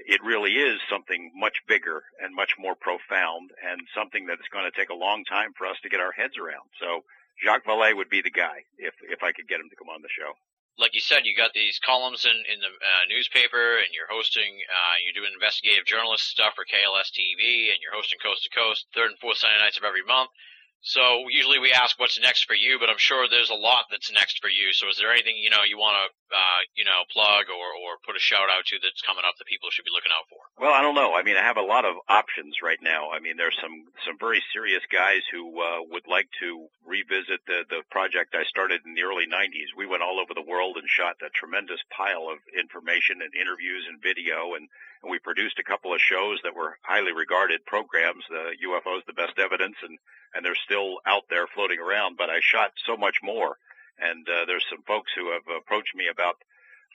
it really is something much bigger and much more profound and something that is going to take a long time for us to get our heads around. So Jacques Vallée would be the guy if if I could get him to come on the show. like you said, you got these columns in in the uh, newspaper, and you're hosting, uh, you're doing investigative journalist stuff for KLAS TV, and you're hosting Coast to Coast third and fourth Sunday nights of every month. So usually we ask what's next for you, but I'm sure there's a lot that's next for you. So is there anything you know you want to uh, you know plug or or put a shout out to that's coming up that people should be looking out for? Well, I don't know. I mean, I have a lot of options right now. I mean, there's some some very serious guys who uh, would like to revisit the the project I started in the early 90s. We went all over the world and shot a tremendous pile of information and interviews and video, and, and we produced a couple of shows that were highly regarded programs. The UFOs, the best evidence, and and they're still out there floating around. But I shot so much more, and uh, there's some folks who have approached me about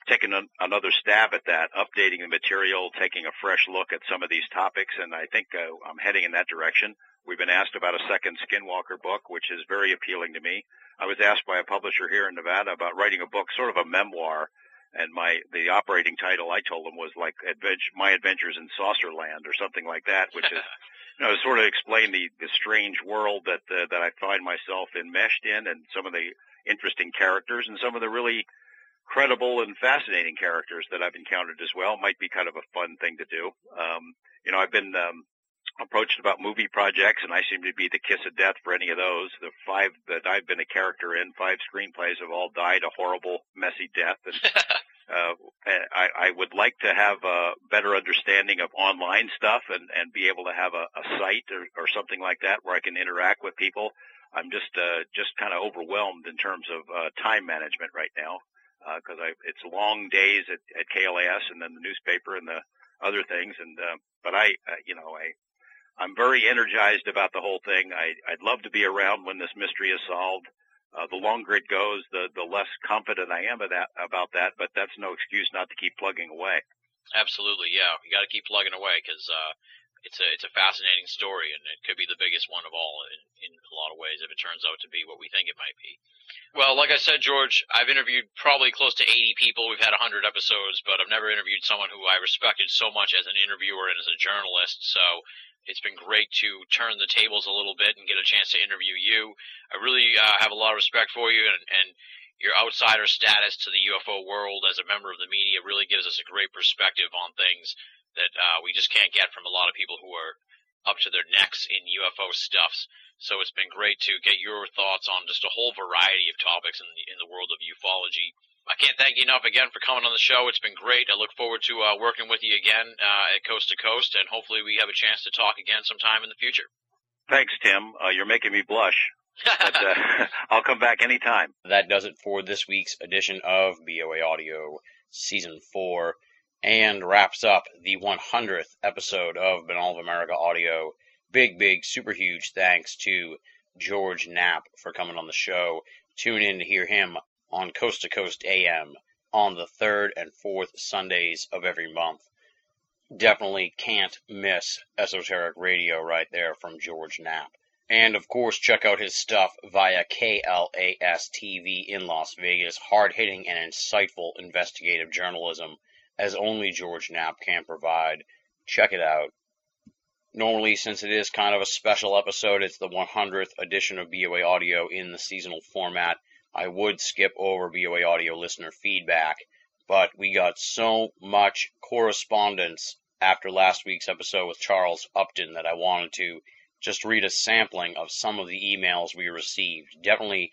taking an, another stab at that, updating the material, taking a fresh look at some of these topics, and I think uh, I'm heading in that direction. We've been asked about a second Skinwalker book, which is very appealing to me. I was asked by a publisher here in Nevada about writing a book, sort of a memoir, and my the operating title I told them was like Advent- My Adventures in Saucerland or something like that, which is you know sort of explain the the strange world that uh, that I find myself enmeshed in, and some of the interesting characters, and some of the really credible and fascinating characters that I've encountered as well. Might be kind of a fun thing to do. Um, you know, I've been um, approached about movie projects, and I seem to be the kiss of death for any of those. The five that I've been a character in, five screenplays, have all died a horrible, messy death. And uh, I, I would like to have a better understanding of online stuff and, and be able to have a, a site or, or something like that where I can interact with people. I'm just uh, just kind of overwhelmed in terms of uh, time management right now because uh, it's long days at, at KLAS and then the newspaper and the other things. And uh, but I uh, you know I I'm very energized about the whole thing. I, I'd love to be around when this mystery is solved. Uh, the longer it goes, the, the less confident I am that, about that, but that's no excuse not to keep plugging away. Absolutely, yeah. You got to keep plugging away because uh, it's a it's a fascinating story, and it could be the biggest one of all in, in a lot of ways if it turns out to be what we think it might be. Well, like I said, George, I've interviewed probably close to 80 people. We've had 100 episodes, but I've never interviewed someone who I respected so much as an interviewer and as a journalist. So it's been great to turn the tables a little bit and get a chance to interview you. I really uh, have a lot of respect for you, and, and your outsider status to the UFO world as a member of the media really gives us a great perspective on things that uh, we just can't get from a lot of people who are up to their necks in UFO stuffs. So it's been great to get your thoughts on just a whole variety of topics in the in the world of ufology. I can't thank you enough again for coming on the show. It's been great. I look forward to uh, working with you again uh, at Coast to Coast, and hopefully we have a chance to talk again sometime in the future. Thanks, Tim. Uh, you're making me blush. but, uh, I'll come back anytime. That does it for this week's edition of BOA Audio Season 4 and wraps up the 100th episode of Binnall of America Audio. Big, big, super huge thanks to George Knapp for coming on the show. Tune in to hear him on Coast to Coast AM on the third and fourth Sundays of every month. Definitely can't miss Esoteric Radio right there from George Knapp. And of course, check out his stuff via KLAS TV in Las Vegas. Hard hitting and insightful investigative journalism as only George Knapp can provide. Check it out. Normally, since it is kind of a special episode, it's the 100th edition of BOA Audio in the seasonal format. I would skip over BOA audio listener feedback, but we got so much correspondence after last week's episode with Charles Upton that I wanted to just read a sampling of some of the emails we received. Definitely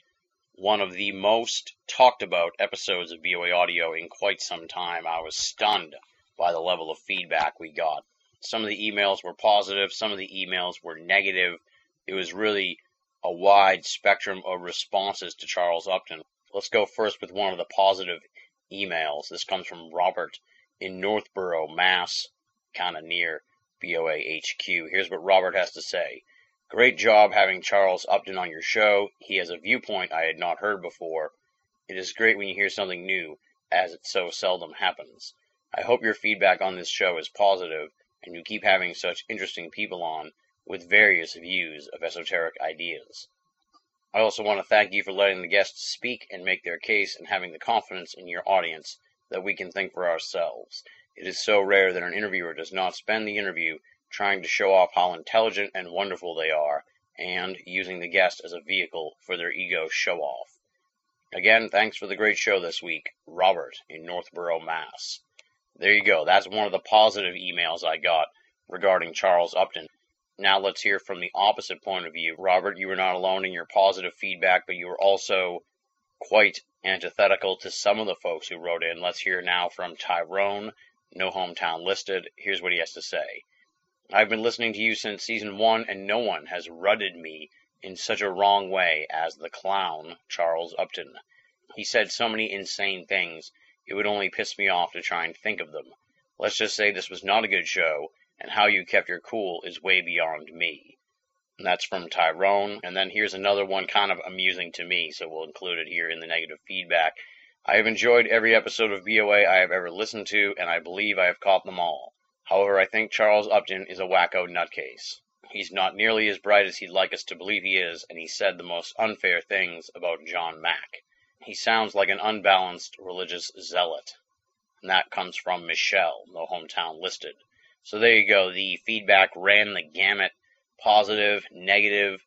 one of the most talked about episodes of BOA audio in quite some time. I was stunned by the level of feedback we got. Some of the emails were positive, some of the emails were negative. It was really a wide spectrum of responses to Charles Upton. Let's go first with one of the positive emails. This comes from Robert in Northborough, Mass, kind of near BOA HQ. Here's what Robert has to say. Great job having Charles Upton on your show. He has a viewpoint I had not heard before. It is great when you hear something new, as it so seldom happens. I hope your feedback on this show is positive, and you keep having such interesting people on with various views of esoteric ideas. I also want to thank you for letting the guests speak and make their case and having the confidence in your audience that we can think for ourselves. It is so rare that an interviewer does not spend the interview trying to show off how intelligent and wonderful they are and using the guest as a vehicle for their ego show off. Again, thanks for the great show this week, Robert in Northborough, Mass. There you go. That's one of the positive emails I got regarding Charles Upton. Now let's hear from the opposite point of view. Robert, you were not alone in your positive feedback, but you were also quite antithetical to some of the folks who wrote in. Let's hear now from Tyrone, no hometown listed. Here's what he has to say. I've been listening to you since season one, and no one has rutted me in such a wrong way as the clown, Charles Upton. He said so many insane things, it would only piss me off to try and think of them. Let's just say this was not a good show, and how you kept your cool is way beyond me. And that's from Tyrone. And then here's another one kind of amusing to me, so we'll include it here in the negative feedback. I have enjoyed every episode of BOA I have ever listened to, and I believe I have caught them all. However, I think Charles Upton is a wacko nutcase. He's not nearly as bright as he'd like us to believe he is, and he said the most unfair things about John Mack. He sounds like an unbalanced religious zealot. And that comes from Michelle, no hometown listed. So there you go. The feedback ran the gamut positive, negative.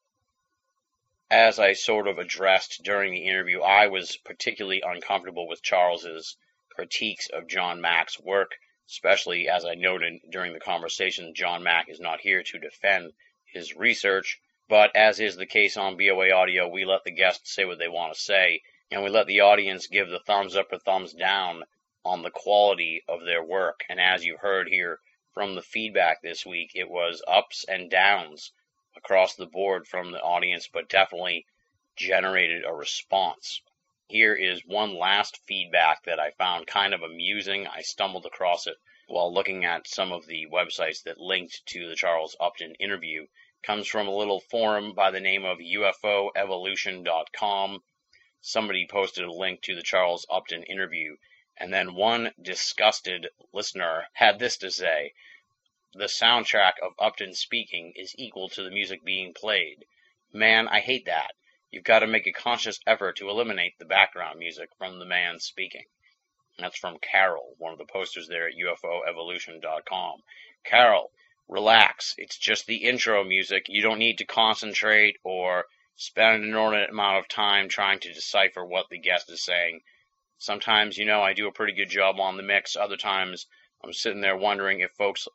As I sort of addressed during the interview, I was particularly uncomfortable with Charles's critiques of John Mack's work. Especially as I noted during the conversation, John Mack is not here to defend his research. But as is the case on BOA Audio, we let the guests say what they want to say, and we let the audience give the thumbs up or thumbs down on the quality of their work. And as you heard here from the feedback this week, it was ups and downs across the board from the audience, but definitely generated a response. Here is one last feedback that I found kind of amusing. I stumbled across it while looking at some of the websites that linked to the Charles Upton interview It comes from a little forum by the name of UFOevolution.com. Somebody posted a link to the Charles Upton interview, and then one disgusted listener had this to say The soundtrack of Upton speaking is equal to the music being played. Man, I hate that. You've got to make a conscious effort to eliminate the background music from the man speaking. That's from Carol, one of the posters there at UFOevolution.com. Carol, relax. It's just the intro music. You don't need to concentrate or spend an inordinate amount of time trying to decipher what the guest is saying. Sometimes, you know, I do a pretty good job on the mix. Other times, I'm sitting there wondering if folks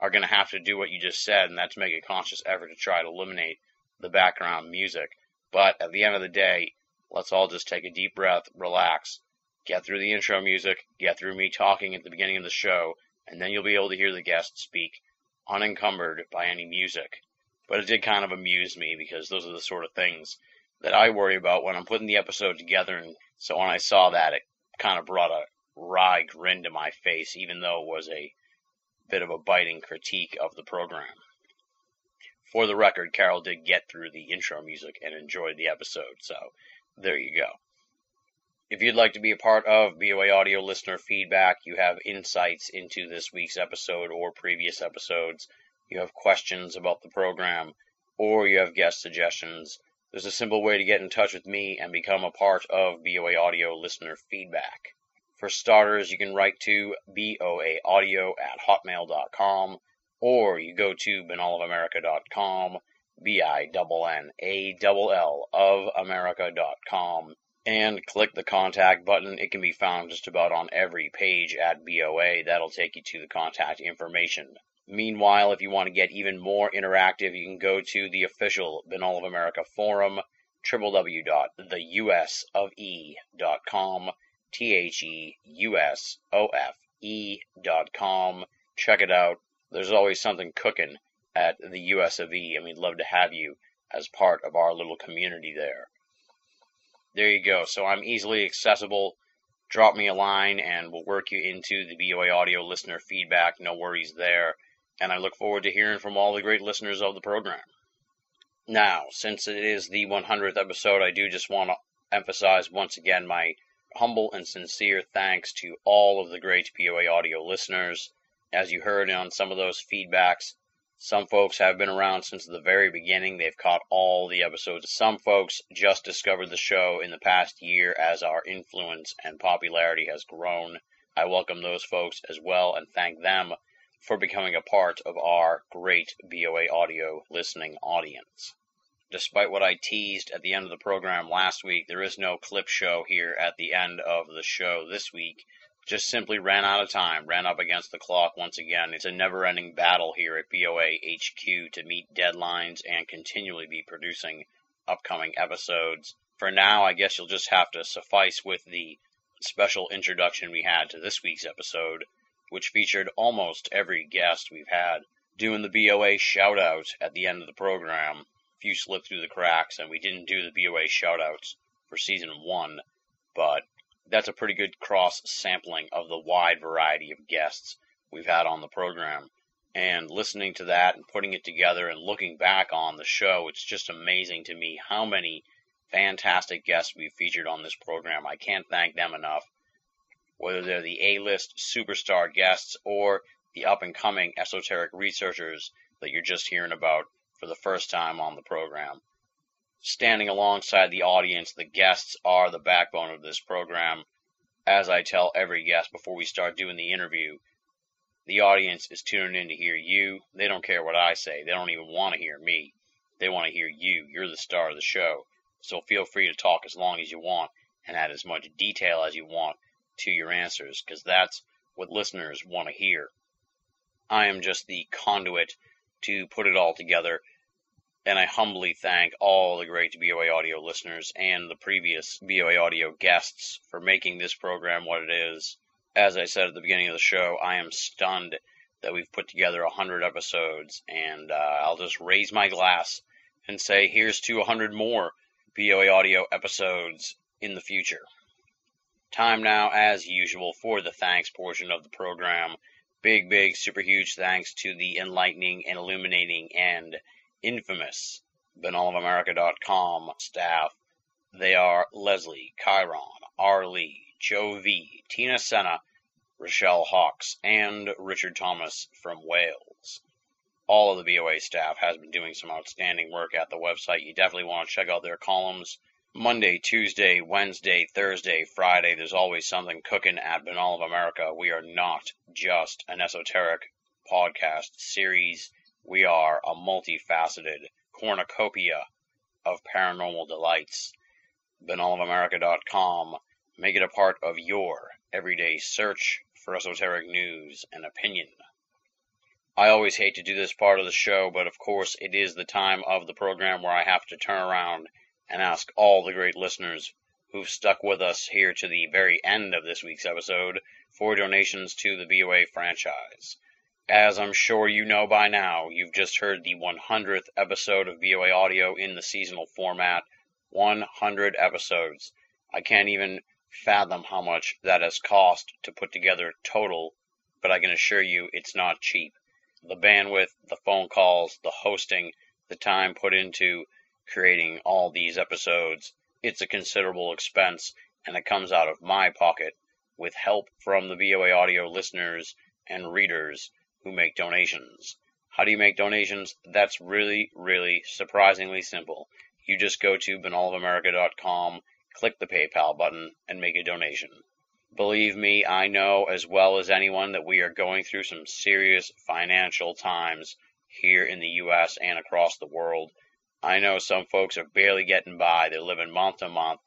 are going to have to do what you just said, and that's make a conscious effort to try to eliminate the background music. But at the end of the day, let's all just take a deep breath, relax, get through the intro music, get through me talking at the beginning of the show, and then you'll be able to hear the guest speak unencumbered by any music. But it did kind of amuse me because those are the sort of things that I worry about when I'm putting the episode together. And so when I saw that, it kind of brought a wry grin to my face, even though it was a bit of a biting critique of the program. For the record, Carol did get through the intro music and enjoyed the episode, so there you go. If you'd like to be a part of BOA Audio listener feedback, you have insights into this week's episode or previous episodes, you have questions about the program, or you have guest suggestions, there's a simple way to get in touch with me and become a part of BOA Audio listener feedback. For starters, you can write to boaaudio at hotmail.com, or you go to binnallofamerica.com, B-I-N-N-A-L-L of America.com, and click the contact button. It can be found just about on every page at BOA. That'll take you to the contact information. Meanwhile, if you want to get even more interactive, you can go to the official Binnall of America forum, www.theusofe.com, T-H-E-U-S-O-F-E.com. Check it out. There's always something cooking at the US of E, and we'd love to have you as part of our little community there there you go. So I'm easily accessible. Drop me a line and we'll work you into the BOA audio listener feedback. No worries there. And I look forward to hearing from all the great listeners of the program. Now, since it is the 100th episode, I do just want to emphasize once again my humble and sincere thanks to all of the great BOA audio listeners. As you heard on some of those feedbacks, some folks have been around since the very beginning. They've caught all the episodes. Some folks just discovered the show in the past year as our influence and popularity has grown. I welcome those folks as well and thank them for becoming a part of our great BOA audio listening audience. Despite what I teased at the end of the program last week, there is no clip show here at the end of the show this week just simply ran out of time, ran up against the clock once again. It's a never ending battle here at BOA HQ to meet deadlines and continually be producing upcoming episodes. For now, I guess you'll just have to suffice with the special introduction we had to this week's episode, which featured almost every guest we've had doing the BOA shout out at the end of the program. A few slipped through the cracks, and we didn't do the BOA shout outs for season one, but that's a pretty good cross sampling of the wide variety of guests we've had on the program. And listening to that and putting it together and looking back on the show, it's just amazing to me how many fantastic guests we've featured on this program. I can't thank them enough. Whether they're the A-list superstar guests or the up and coming esoteric researchers that you're just hearing about for the first time on the program standing alongside the audience. The guests are the backbone of this program. As I tell every guest before we start doing the interview, the audience is tuning in to hear you. They don't care what I say. They don't even want to hear me. They want to hear you. You're the star of the show. So feel free to talk as long as you want and add as much detail as you want to your answers because that's what listeners want to hear. I am just the conduit to put it all together, and I humbly thank all the great BOA audio listeners and the previous BOA audio guests for making this program what it is. As I said at the beginning of the show, I am stunned that we've put together 100 episodes, and uh, I'll just raise my glass and say here's to 100 more BOA audio episodes in the future. Time now, as usual, for the thanks portion of the program. Big, big, super huge thanks to the enlightening and illuminating and infamous BinnallofAmerica.com staff. They are Leslie, Chiron, R. Lee, Joe V, Tina Senna, Rochelle Hawks, and Richard Thomas from Wales. All of the BOA staff has been doing some outstanding work at the website. You definitely want to check out their columns. Monday, Tuesday, Wednesday, Thursday, Friday, there's always something cooking at Binnall of America. We are not just an esoteric podcast series. We are a multifaceted cornucopia of paranormal delights. BinnallofAmerica.com. Make it a part of your everyday search for esoteric news and opinion. I always hate to do this part of the show, but of course it is the time of the program where I have to turn around and ask all the great listeners who've stuck with us here to the very end of this week's episode for donations to the BOA franchise. As I'm sure you know by now, you've just heard the 100th episode of BOA Audio in the seasonal format. 100 episodes. I can't even fathom how much that has cost to put together total, but I can assure you it's not cheap. The bandwidth, the phone calls, the hosting, the time put into creating all these episodes. It's a considerable expense, and it comes out of my pocket with help from the BOA audio listeners and readers who make donations. How do you make donations? That's really, really surprisingly simple. You just go to binnallofamerica.com, click the PayPal button, and make a donation. Believe me, I know as well as anyone that we are going through some serious financial times here in the U.S. and across the world. I know some folks are barely getting by. They're living month to month,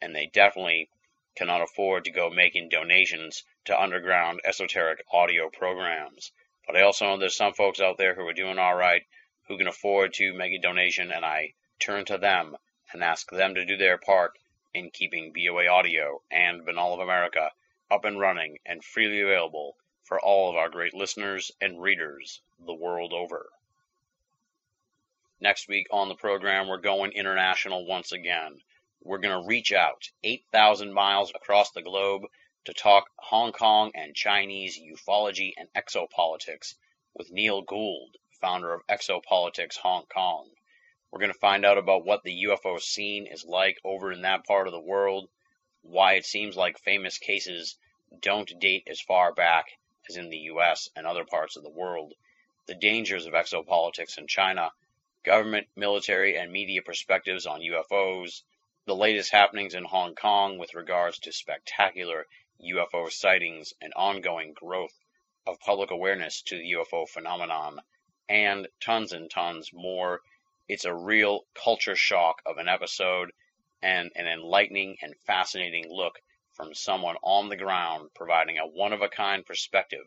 and they definitely cannot afford to go making donations to underground esoteric audio programs. But I also know there's some folks out there who are doing all right, who can afford to make a donation, and I turn to them and ask them to do their part in keeping BOA Audio and Binnall of America up and running and freely available for all of our great listeners and readers the world over. Next week on the program, we're going international once again. We're going to reach out 8,000 miles across the globe to talk Hong Kong and Chinese ufology and exopolitics with Neil Gould, founder of Exopolitics Hong Kong. We're going to find out about what the UFO scene is like over in that part of the world, why it seems like famous cases don't date as far back as in the US and other parts of the world, the dangers of exopolitics in China, government, military, and media perspectives on UFOs, the latest happenings in Hong Kong with regards to spectacular UFO sightings and ongoing growth of public awareness to the UFO phenomenon, and tons and tons more. It's a real culture shock of an episode and an enlightening and fascinating look from someone on the ground providing a one of a kind perspective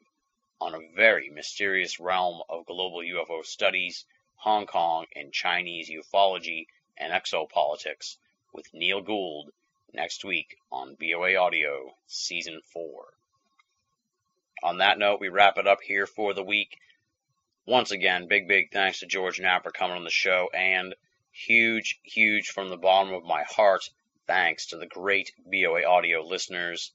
on a very mysterious realm of global UFO studies Hong Kong and Chinese ufology and exopolitics with Neil Gould next week on BOA Audio Season 4. On that note, we wrap it up here for the week. Once again, big, big thanks to George Knapp for coming on the show, and huge, huge from the bottom of my heart thanks to the great BOA Audio listeners.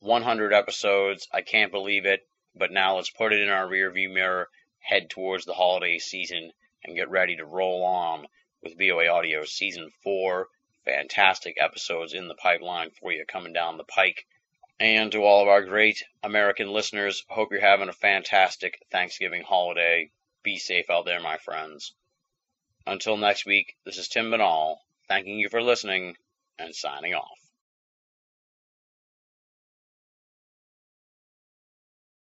100 episodes, I can't believe it, but now let's put it in our rearview mirror, head towards the holiday season, and get ready to roll on with BOA Audio Season 4. Fantastic episodes in the pipeline for you coming down the pike. And to all of our great American listeners, hope you're having a fantastic Thanksgiving holiday. Be safe out there, my friends. Until next week, this is Tim Binnall, thanking you for listening and signing off.